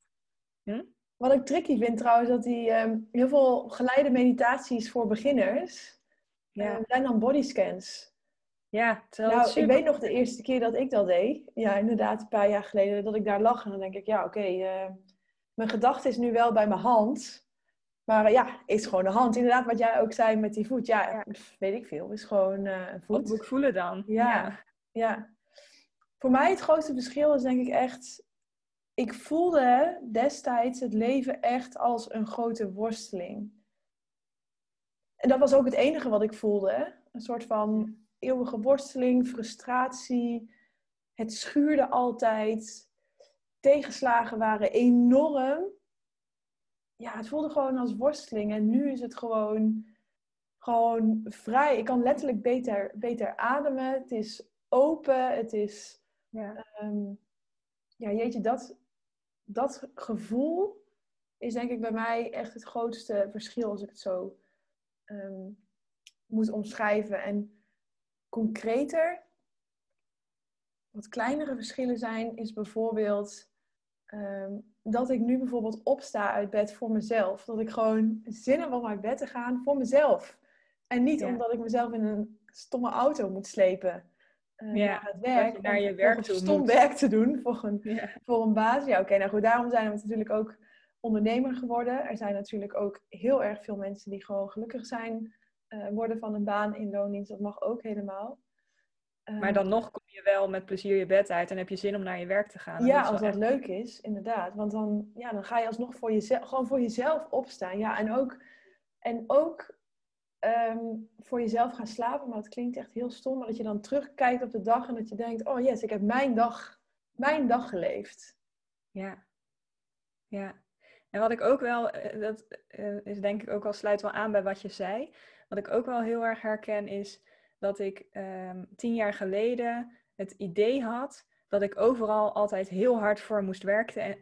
Hm? Wat ik tricky vind trouwens, dat die um, heel veel geleide meditaties voor beginners ja. um, zijn dan bodyscans. Ja, nou, super... ik weet nog de eerste keer dat ik dat deed. Ja, inderdaad, een paar jaar geleden dat ik daar lag. En dan denk ik, ja, oké, okay, uh, mijn gedachte is nu wel bij mijn hand. Maar uh, ja, is gewoon de hand. Inderdaad, wat jij ook zei met die voet. Ja, ja. weet ik veel. Is gewoon uh, een voet. Wat moet ik voelen dan? Ja, ja, ja. Voor mij het grootste verschil is denk ik echt ik voelde destijds het leven echt als een grote worsteling. En dat was ook het enige wat ik voelde. Een soort van eeuwige worsteling, frustratie. Het schuurde altijd. Tegenslagen waren enorm. Ja, het voelde gewoon als worsteling. En nu is het gewoon, gewoon vrij. Ik kan letterlijk beter, beter ademen. Het is open. Het is. Ja, um, ja jeetje, dat, dat gevoel is denk ik bij mij echt het grootste verschil als ik het zo um, moet omschrijven. En concreter, wat kleinere verschillen zijn, is bijvoorbeeld ehm, dat ik nu bijvoorbeeld opsta uit bed voor mezelf. Dat ik gewoon zin heb om uit bed te gaan voor mezelf. En niet omdat ik mezelf in een stomme auto moet slepen. Uh, ja, naar het werk. naar je werk toe stom werk te doen voor een, voor een baas. Ja, oké, nou goed, daarom zijn we natuurlijk ook ondernemer geworden. Er zijn natuurlijk ook heel erg veel mensen die gewoon gelukkig zijn uh, worden van een baan in loondienst. Dat mag ook helemaal. Maar dan nog kom je wel met plezier je bed uit en heb je zin om naar je werk te gaan. Ja, als dat leuk is, inderdaad. Want dan, ja, dan ga je alsnog voor jezelf, gewoon voor jezelf opstaan. Ja, en ook, en ook ehm, voor jezelf gaan slapen. Maar het klinkt echt heel stom. Maar dat je dan terugkijkt op de dag en dat je denkt: oh yes, ik heb mijn dag, mijn dag geleefd. Ja, ja. En wat ik ook wel, eh, dat eh, is denk ik ook wel sluit wel aan bij wat je zei. Wat ik ook wel heel erg herken is dat ik um, tien jaar geleden het idee had dat ik overal altijd heel hard voor moest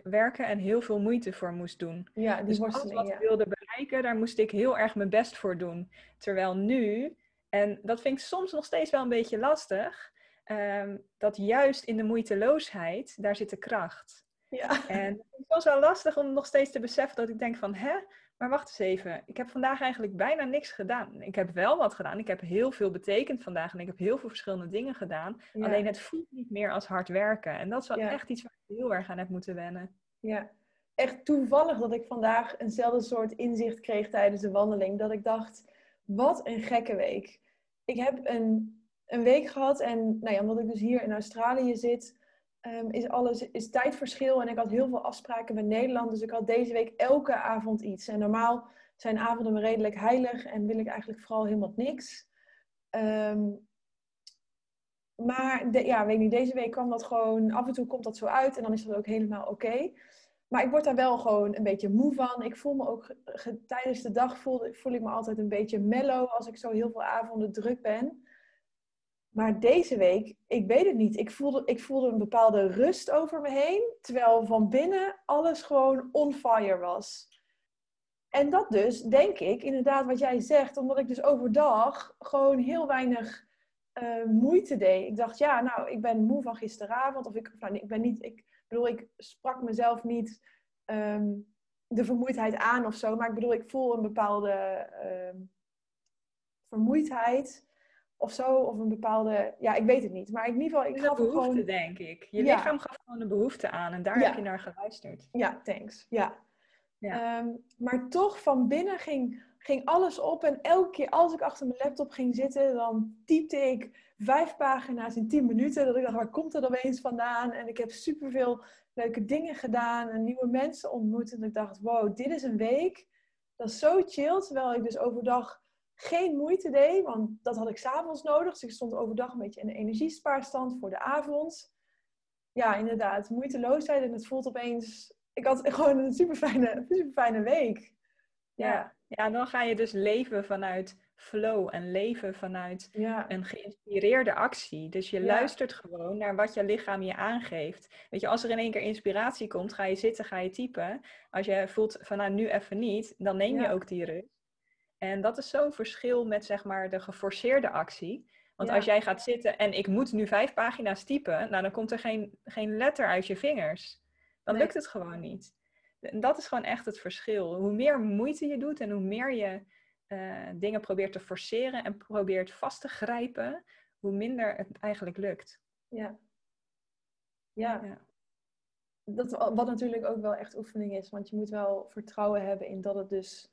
werken en heel veel moeite voor moest doen. Ja, die dus alles wat ik wilde bereiken, daar moest ik heel erg mijn best voor doen. Terwijl nu, en dat vind ik soms nog steeds wel een beetje lastig, um, dat juist in de moeiteloosheid, daar zit de kracht. Ja. En het is wel lastig om nog steeds te beseffen dat ik denk van, hè, maar wacht eens even. Ik heb vandaag eigenlijk bijna niks gedaan. Ik heb wel wat gedaan. Ik heb heel veel betekend vandaag en ik heb heel veel verschillende dingen gedaan. Alleen het voelt niet meer als hard werken. En dat is wel echt iets waar ik heel erg aan heb moeten wennen. Ja, echt toevallig dat ik vandaag eenzelfde soort inzicht kreeg tijdens de wandeling. Dat ik dacht, wat een gekke week. Ik heb een, een week gehad en nou ja, omdat ik dus hier in Australië zit um, is alles is tijdverschil. En ik had heel veel afspraken met Nederland. Dus ik had deze week elke avond iets. En normaal zijn avonden me redelijk heilig en wil ik eigenlijk vooral helemaal niks. Um, maar de, ja, weet niet, deze week kwam dat gewoon, af en toe komt dat zo uit en dan is dat ook helemaal oké. Maar ik word daar wel gewoon een beetje moe van. Ik voel me ook tijdens de dag voel, voel ik me altijd een beetje mellow als ik zo heel veel avonden druk ben. Maar deze week, ik weet het niet. Ik voelde, ik voelde een bepaalde rust over me heen. Terwijl van binnen alles gewoon on fire was. En dat dus, denk ik, inderdaad wat jij zegt. Omdat ik dus overdag gewoon heel weinig uh, moeite deed. Ik dacht, ja, nou, ik ben moe van gisteravond. Of ik, nou, ik ben niet, ik bedoel, ik sprak mezelf niet um, de vermoeidheid aan of zo. Maar ik bedoel, ik voel een bepaalde uh, vermoeidheid of zo, of een bepaalde, ja, ik weet het niet. Maar in ieder geval, ik gaf behoefte, gewoon... denk ik. Je lichaam gaf gewoon een behoefte aan en daar heb je naar geluisterd. Ja, thanks. Ja. ja. Ehm, maar toch, van binnen ging, ging alles op en elke keer als ik achter mijn laptop ging zitten, dan typte ik vijf pagina's in tien minuten. Dat ik dacht, waar komt dat opeens vandaan? En ik heb superveel leuke dingen gedaan en nieuwe mensen ontmoet. En ik dacht, wow, dit is een week. Dat is zo chill, terwijl ik dus overdag geen moeite deed, want dat had ik s'avonds nodig. Dus ik stond overdag een beetje in de energiespaarstand voor de avond. Ja, inderdaad, moeiteloosheid en het voelt opeens... Ik had gewoon een super fijne, super fijne week. Ja. ja, dan ga je dus leven vanuit flow en leven vanuit een geïnspireerde actie. Dus je luistert gewoon naar wat je lichaam je aangeeft. Weet je, als er in één keer inspiratie komt, ga je zitten, ga je typen. Als je voelt van nou nu even niet, dan neem je ook die rust. En dat is zo'n verschil met zeg maar de geforceerde actie. Want als jij gaat zitten en ik moet nu vijf pagina's typen, nou dan komt er geen, geen letter uit je vingers. Dan lukt het gewoon niet. En dat is gewoon echt het verschil. Hoe meer moeite je doet en hoe meer je uh, dingen probeert te forceren en probeert vast te grijpen, hoe minder het eigenlijk lukt. Ja. Ja. ja. Dat, wat natuurlijk ook wel echt oefening is, want je moet wel vertrouwen hebben in dat het dus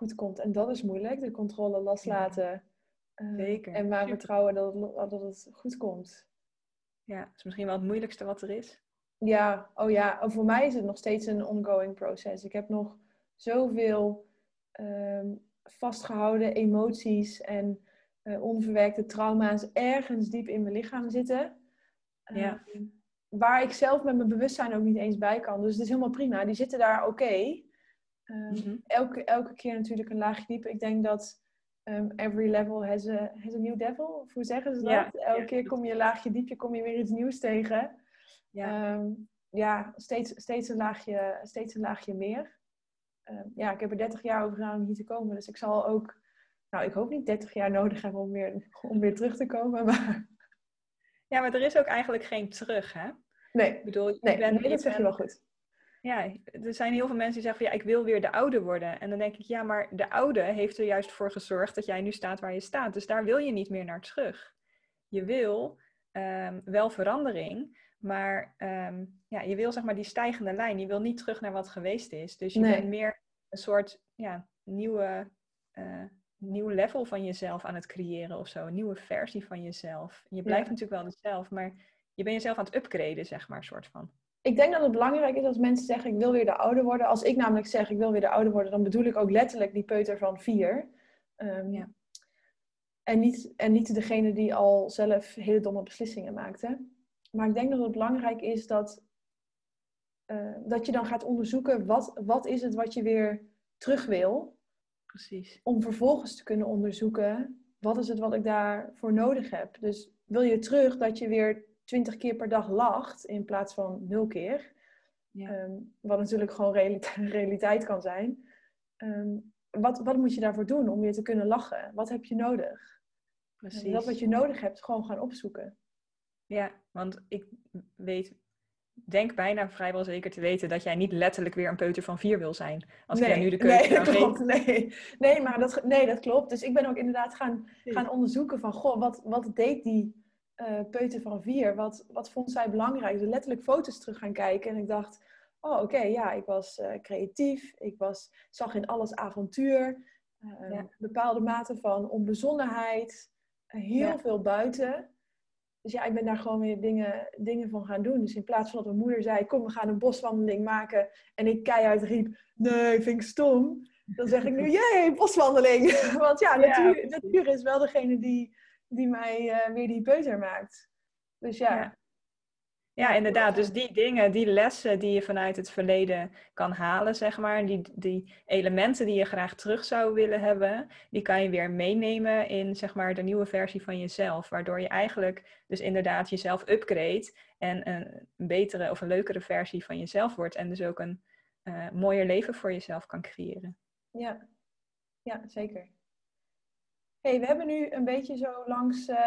goed komt. En dat is moeilijk, de controle loslaten. Zeker. En maar vertrouwen dat het, dat het goed komt. Ja, dat is misschien wel het moeilijkste wat er is. Ja, oh ja, oh, voor mij is het nog steeds een ongoing proces. Ik heb nog zoveel um, vastgehouden emoties en uh, onverwerkte trauma's ergens diep in mijn lichaam zitten. Ja. Ehm, waar ik zelf met mijn bewustzijn ook niet eens bij kan. Dus het is helemaal prima. Die zitten daar oké. Ehm, mhm. elke, elke keer natuurlijk een laagje dieper. Ik denk dat um, every level has a, has a new devil. Of hoe zeggen ze dat? elke keer kom je een laagje dieper, kom je weer iets nieuws tegen. Ja, ehm, ja steeds, steeds, een laagje, steeds een laagje meer. ja, ik heb er 30 jaar over gedaan om hier te komen. Dus ik zal ook, nou ik hoop niet 30 jaar nodig hebben om weer, om weer terug te komen. Maar... Ja, maar er is ook eigenlijk geen terug, hè? Nee, ik bedoel, je nee, bent, nee dat zeg je wel goed Ja, er zijn heel veel mensen die zeggen van ja, ik wil weer de oude worden. En dan denk ik, ja, maar de oude heeft er juist voor gezorgd dat jij nu staat waar je staat. Dus daar wil je niet meer naar terug. Je wil ehm, wel verandering, maar ehm, ja, je wil zeg maar die stijgende lijn. Je wil niet terug naar wat geweest is. Dus je bent meer een soort ja, nieuwe, uh, nieuw level van jezelf aan het creëren of zo. Een nieuwe versie van jezelf. Je blijft natuurlijk wel dezelfde, maar je bent jezelf aan het upgraden, zeg maar, soort van. Ik denk dat het belangrijk is als mensen zeggen, ik wil weer de ouder worden. Als ik namelijk zeg, ik wil weer de ouder worden, dan bedoel ik ook letterlijk die peuter van vier. Um, ja. En niet, en niet degene die al zelf hele domme beslissingen maakte. Maar ik denk dat het belangrijk is dat, uh, dat je dan gaat onderzoeken wat, wat is het wat je weer terug wil. Precies. Om vervolgens te kunnen onderzoeken wat is het wat ik daarvoor nodig heb. Dus wil je terug dat je weer twintig keer per dag lacht in plaats van nul keer. Ja. Ehm, wat natuurlijk gewoon realiteit, kan zijn. Ehm, wat, wat moet je daarvoor doen om weer te kunnen lachen? Wat heb je nodig? Precies. En dat wat je nodig hebt, gewoon gaan opzoeken. Ja, want ik weet, denk bijna vrijwel zeker te weten dat jij niet letterlijk weer een peuter van vier wil zijn. Als nee, jij nu de keuze nee, klopt, nee. nee, maar dat, nee, dat klopt. Dus ik ben ook inderdaad gaan, gaan onderzoeken van, goh, wat, wat deed die uh, peuter van vier? Wat, wat vond zij belangrijk? Dus letterlijk foto's terug gaan kijken en ik dacht, oh oké, ja, ik was uh, creatief. Ik was, zag in alles avontuur. Uh, ja. Bepaalde mate van onbezonnenheid. heel ja. veel buiten. Dus ja, ik ben daar gewoon weer dingen, dingen van gaan doen. Dus in plaats van dat mijn moeder zei, kom we gaan een boswandeling maken. En ik keihard riep, nee, vind ik stom. Dan zeg ik nu, jee, boswandeling. Want ja, natuur, natuur is wel degene die, die mij uh, weer die peuter maakt. Dus ja. ja. Ja, inderdaad. Dus die dingen, die lessen die je vanuit het verleden kan halen, zeg maar, die, die elementen die je graag terug zou willen hebben, die kan je weer meenemen in, zeg maar, de nieuwe versie van jezelf. Waardoor je eigenlijk dus inderdaad jezelf upgrade en een betere of een leukere versie van jezelf wordt. En dus ook een uh, mooier leven voor jezelf kan creëren. Ja, ja zeker. Hey, we hebben nu een beetje zo langs... Uh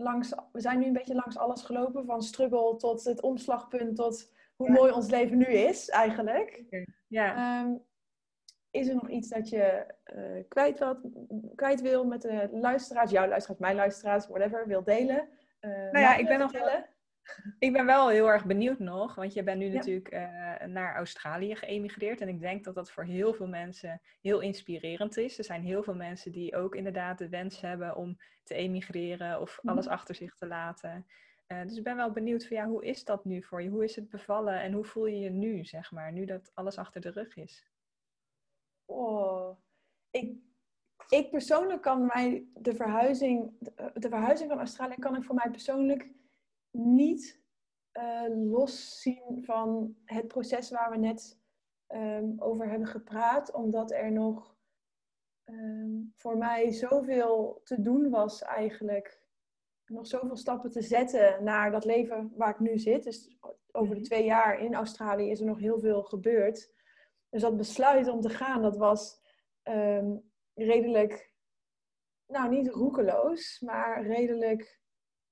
langs, we zijn nu een beetje langs alles gelopen, van struggle tot het omslagpunt, tot hoe mooi ons leven nu is eigenlijk. Ja. Um, is er nog iets dat je uh, kwijt, wilt, kwijt wil met de luisteraars, jouw luisteraars, mijn luisteraars, whatever, wil delen? Uh, nou ja, ik ben nog ik ben wel heel erg benieuwd nog, want je bent nu natuurlijk uh, naar Australië geëmigreerd. En ik denk dat dat voor heel veel mensen heel inspirerend is. Er zijn heel veel mensen die ook inderdaad de wens hebben om te emigreren of mhm. alles achter zich te laten. Uh, dus ik ben wel benieuwd van ja, hoe is dat nu voor je? Hoe is het bevallen en hoe voel je je nu, zeg maar, nu dat alles achter de rug is? Oh, ik, ik persoonlijk kan mij de verhuizing, de verhuizing van Australië kan ik voor mij persoonlijk niet uh, los zien van het proces waar we net um, over hebben gepraat, omdat er nog um, voor mij zoveel te doen was eigenlijk. Nog zoveel stappen te zetten naar dat leven waar ik nu zit. Dus over de mhm. twee jaar in Australië is er nog heel veel gebeurd. Dus dat besluit om te gaan, dat was um, redelijk, nou niet roekeloos, maar redelijk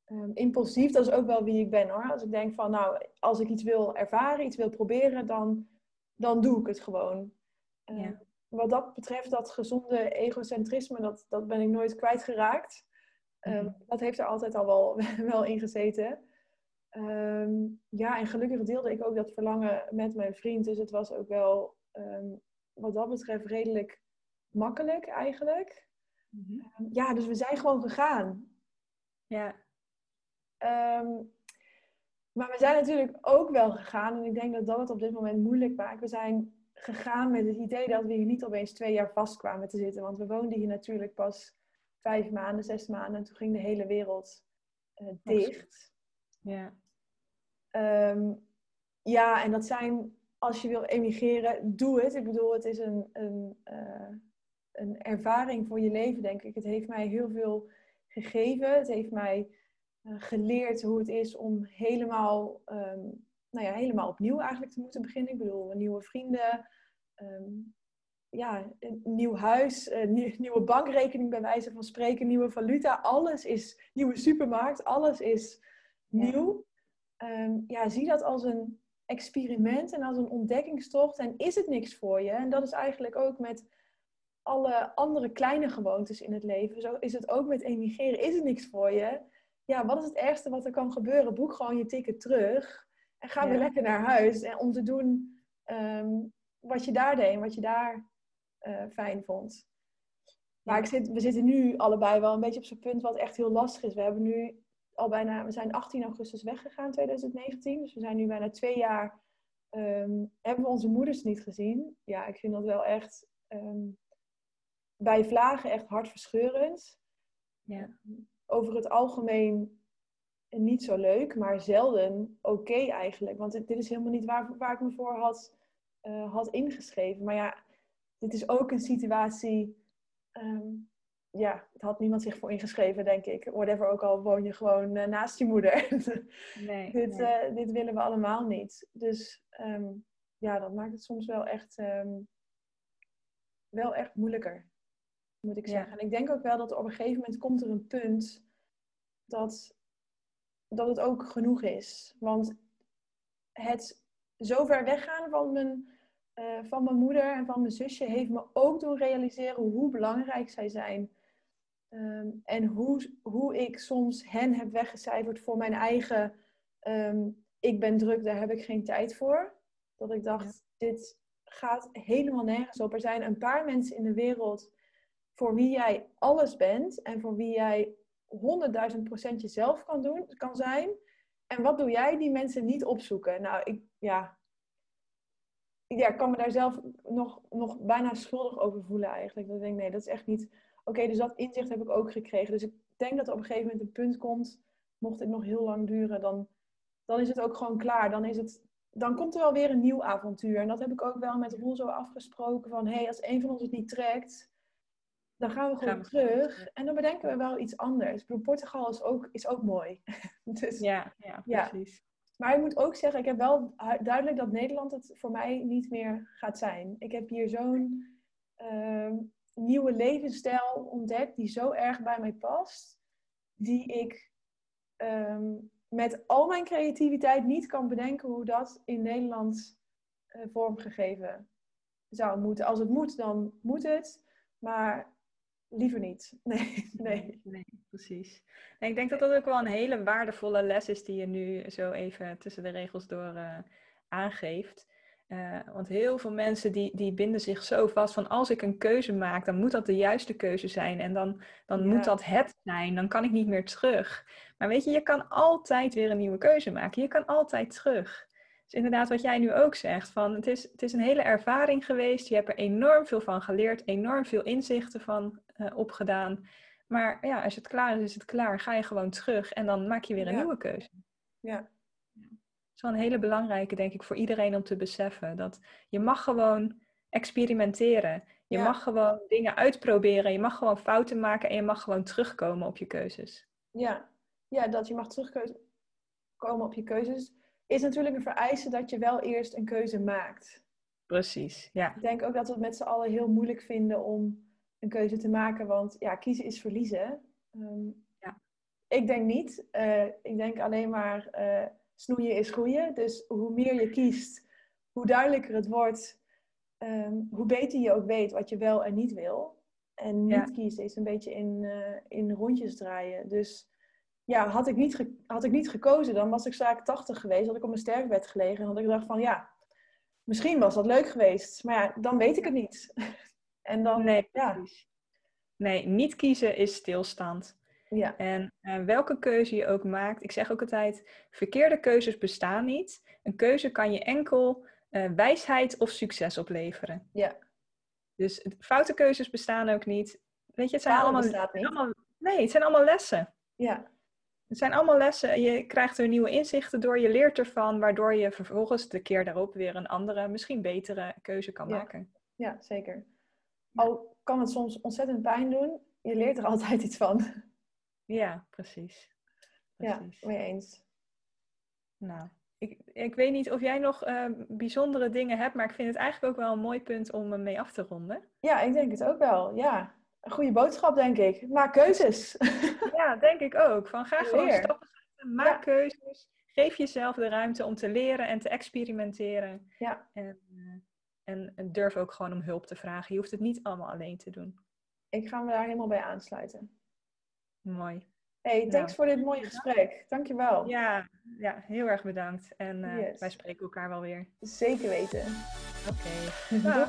um, impulsief, dat is ook wel wie ik ben hoor. Als ik denk van, nou, als ik iets wil ervaren, iets wil proberen, dan, dan doe ik het gewoon. Uh, Wat dat betreft, dat gezonde egocentrisme, dat, dat ben ik nooit kwijtgeraakt. Um, Dat heeft er altijd al wel, wel in gezeten. Um, ja, en gelukkig deelde ik ook dat verlangen met mijn vriend. Dus het was ook wel, wat dat betreft, redelijk makkelijk eigenlijk. Mhm. ja, dus we zijn gewoon gegaan. Ja. Um, maar we zijn natuurlijk ook wel gegaan, en ik denk dat dat het op dit moment moeilijk maakt. We zijn gegaan met het idee dat we hier niet opeens twee jaar vast kwamen te zitten. Want we woonden hier natuurlijk pas vijf maanden, zes maanden. En toen ging de hele wereld uh, dicht. Ja. Um, ja, en dat zijn, als je wil emigreren, doe het. Ik bedoel, het is een, een, uh, een ervaring voor je leven, denk ik. Het heeft mij heel veel gegeven. Het heeft mij eh, geleerd hoe het is om helemaal, um, nou ja, helemaal opnieuw eigenlijk te moeten beginnen. Ik bedoel, nieuwe vrienden, um, ja, een nieuw huis, een nieuwe bankrekening bij wijze van spreken, nieuwe valuta. Alles is, nieuwe supermarkt, alles is nieuw. Ja, um, ja zie dat als een, experiment en als een ontdekkingstocht. En is het niks voor je? En dat is eigenlijk ook met alle andere kleine gewoontes in het leven. Zo is het ook met emigreren. Is het niks voor je? Ja, wat is het ergste wat er kan gebeuren? Boek gewoon je ticket terug en ga weer lekker naar huis. En om te doen ehm, wat je daar deed en wat je daar uh, fijn vond. Maar ik zit, we zitten nu allebei wel een beetje op zo'n punt wat echt heel lastig is. We hebben nu al bijna, we zijn 18 augustus weggegaan 2019. Dus we zijn nu bijna twee jaar, um, hebben we onze moeders niet gezien. Ja, ik vind dat wel echt um, bij vlagen echt hartverscheurend. Ja. Over het algemeen niet zo leuk, maar zelden oké eigenlijk. Want dit is helemaal niet waar, waar ik me voor had, uh, had ingeschreven. Maar ja, dit is ook een situatie um, ja, het had niemand zich voor ingeschreven, denk ik. Whatever, ook al woon je gewoon uh, naast je moeder. Nee, dit, nee. Uh, dit willen we allemaal niet. Dus um, ja, dat maakt het soms wel echt, um, wel echt moeilijker, moet ik zeggen. Ja. En ik denk ook wel dat op een gegeven moment komt er een punt dat, dat het ook genoeg is. Want het zo ver weggaan van mijn uh, van mijn moeder en van mijn zusje heeft me ook doen realiseren hoe belangrijk zij zijn. Um, en hoe, hoe ik soms hen heb weggecijferd voor mijn eigen, um, ik ben druk, daar heb ik geen tijd voor. Dat ik dacht, dit gaat helemaal nergens op. Er zijn een paar mensen in de wereld voor wie jij alles bent en voor wie jij 100.000 procent jezelf kan, doen, kan zijn. En wat doe jij die mensen niet opzoeken? Nou, ik, ja, ja, ik kan me daar zelf nog, nog bijna schuldig over voelen eigenlijk. Dat ik denk, nee, dat is echt niet... Oké, dus dat inzicht heb ik ook gekregen. Dus ik denk dat er op een gegeven moment een punt komt, mocht dit nog heel lang duren, dan, dan is het ook gewoon klaar. Dan, is het, dan komt er wel weer een nieuw avontuur. En dat heb ik ook wel met Roel zo afgesproken van, hé, hey, als een van ons het niet trekt, dan gaan we gewoon terug. En dan bedenken we wel iets anders. Ik bedoel, Portugal is ook, is ook mooi. dus, ja, ja, precies. Maar ik moet ook zeggen, ik heb wel duidelijk dat Nederland het voor mij niet meer gaat zijn. Ik heb hier zo'n uh, nieuwe levensstijl ontdekt die zo erg bij mij past. Die ik um, met al mijn creativiteit niet kan bedenken hoe dat in Nederland uh, vormgegeven zou moeten. Als het moet, dan moet het. Maar liever niet. Nee, nee. nee precies. En ik denk dat dat ook wel een hele waardevolle les is die je nu zo even tussen de regels door uh, aangeeft. Uh, want heel veel mensen die, die binden zich zo vast van als ik een keuze maak, dan moet dat de juiste keuze zijn. En dan, dan moet dat het zijn. Dan kan ik niet meer terug. Maar weet je, je kan altijd weer een nieuwe keuze maken. Je kan altijd terug. Dus inderdaad, wat jij nu ook zegt, van het is, het is een hele ervaring geweest. Je hebt er enorm veel van geleerd, enorm veel inzichten van uh, opgedaan. Maar ja, als het klaar is, is het klaar. Ga je gewoon terug en dan maak je weer een nieuwe keuze. Ja. Het is wel een hele belangrijke, denk ik, voor iedereen om te beseffen. Dat je mag gewoon experimenteren. Je mag gewoon dingen uitproberen. Je mag gewoon fouten maken en je mag gewoon terugkomen op je keuzes. Ja, ja dat je mag terugkomen op je keuzes. Is natuurlijk een vereiste dat je wel eerst een keuze maakt. Precies, ja. Ik denk ook dat we het met z'n allen heel moeilijk vinden om een keuze te maken. Want ja, kiezen is verliezen. Um, ja. Ik denk niet. Uh, ik denk alleen maar uh, snoeien is groeien. Dus hoe meer je kiest, hoe duidelijker het wordt. Um, hoe beter je ook weet wat je wel en niet wil. En niet ja. kiezen is een beetje in, uh, in rondjes draaien. Dus ja, had ik, niet had ik niet gekozen, dan was ik zaak 80 geweest. Had ik op mijn sterfbed gelegen. En had ik gedacht van ja, misschien was dat leuk geweest. Maar ja, dan weet ik het niet. En dan, nee, ja. Nee, niet kiezen is stilstand. Ja. En uh, welke keuze je ook maakt, ik zeg ook altijd, verkeerde keuzes bestaan niet. Een keuze kan je enkel uh, wijsheid of succes opleveren. Ja. Dus foute keuzes bestaan ook niet. Weet je, het zijn allemaal, allemaal, Nee, het zijn allemaal lessen. Ja. Het zijn allemaal lessen. Je krijgt er nieuwe inzichten door, je leert ervan, waardoor je vervolgens de keer daarop weer een andere, misschien betere keuze kan ja. maken. Ja, zeker. Al kan het soms ontzettend pijn doen, je leert er altijd iets van. Ja, precies. precies. Ja, mee eens. Nou, ik, ik weet niet of jij nog uh, bijzondere dingen hebt, maar ik vind het eigenlijk ook wel een mooi punt om mee af te ronden. Ja, ik denk het ook wel. Ja, een goede boodschap, denk ik. Maak keuzes. Ja, denk ik ook. Van ga gewoon stappen zetten, maak keuzes. geef jezelf de ruimte om te leren en te experimenteren. Ja. En, eh, en, en durf ook gewoon om hulp te vragen. Je hoeft het niet allemaal alleen te doen. Ik ga me daar helemaal bij aansluiten. Mooi. Hey, Nou, thanks voor dit mooie gesprek. Dankjewel. Ja, ja heel erg bedankt. En eh, Yes. wij spreken elkaar wel weer. Zeker weten. Oké. Doei.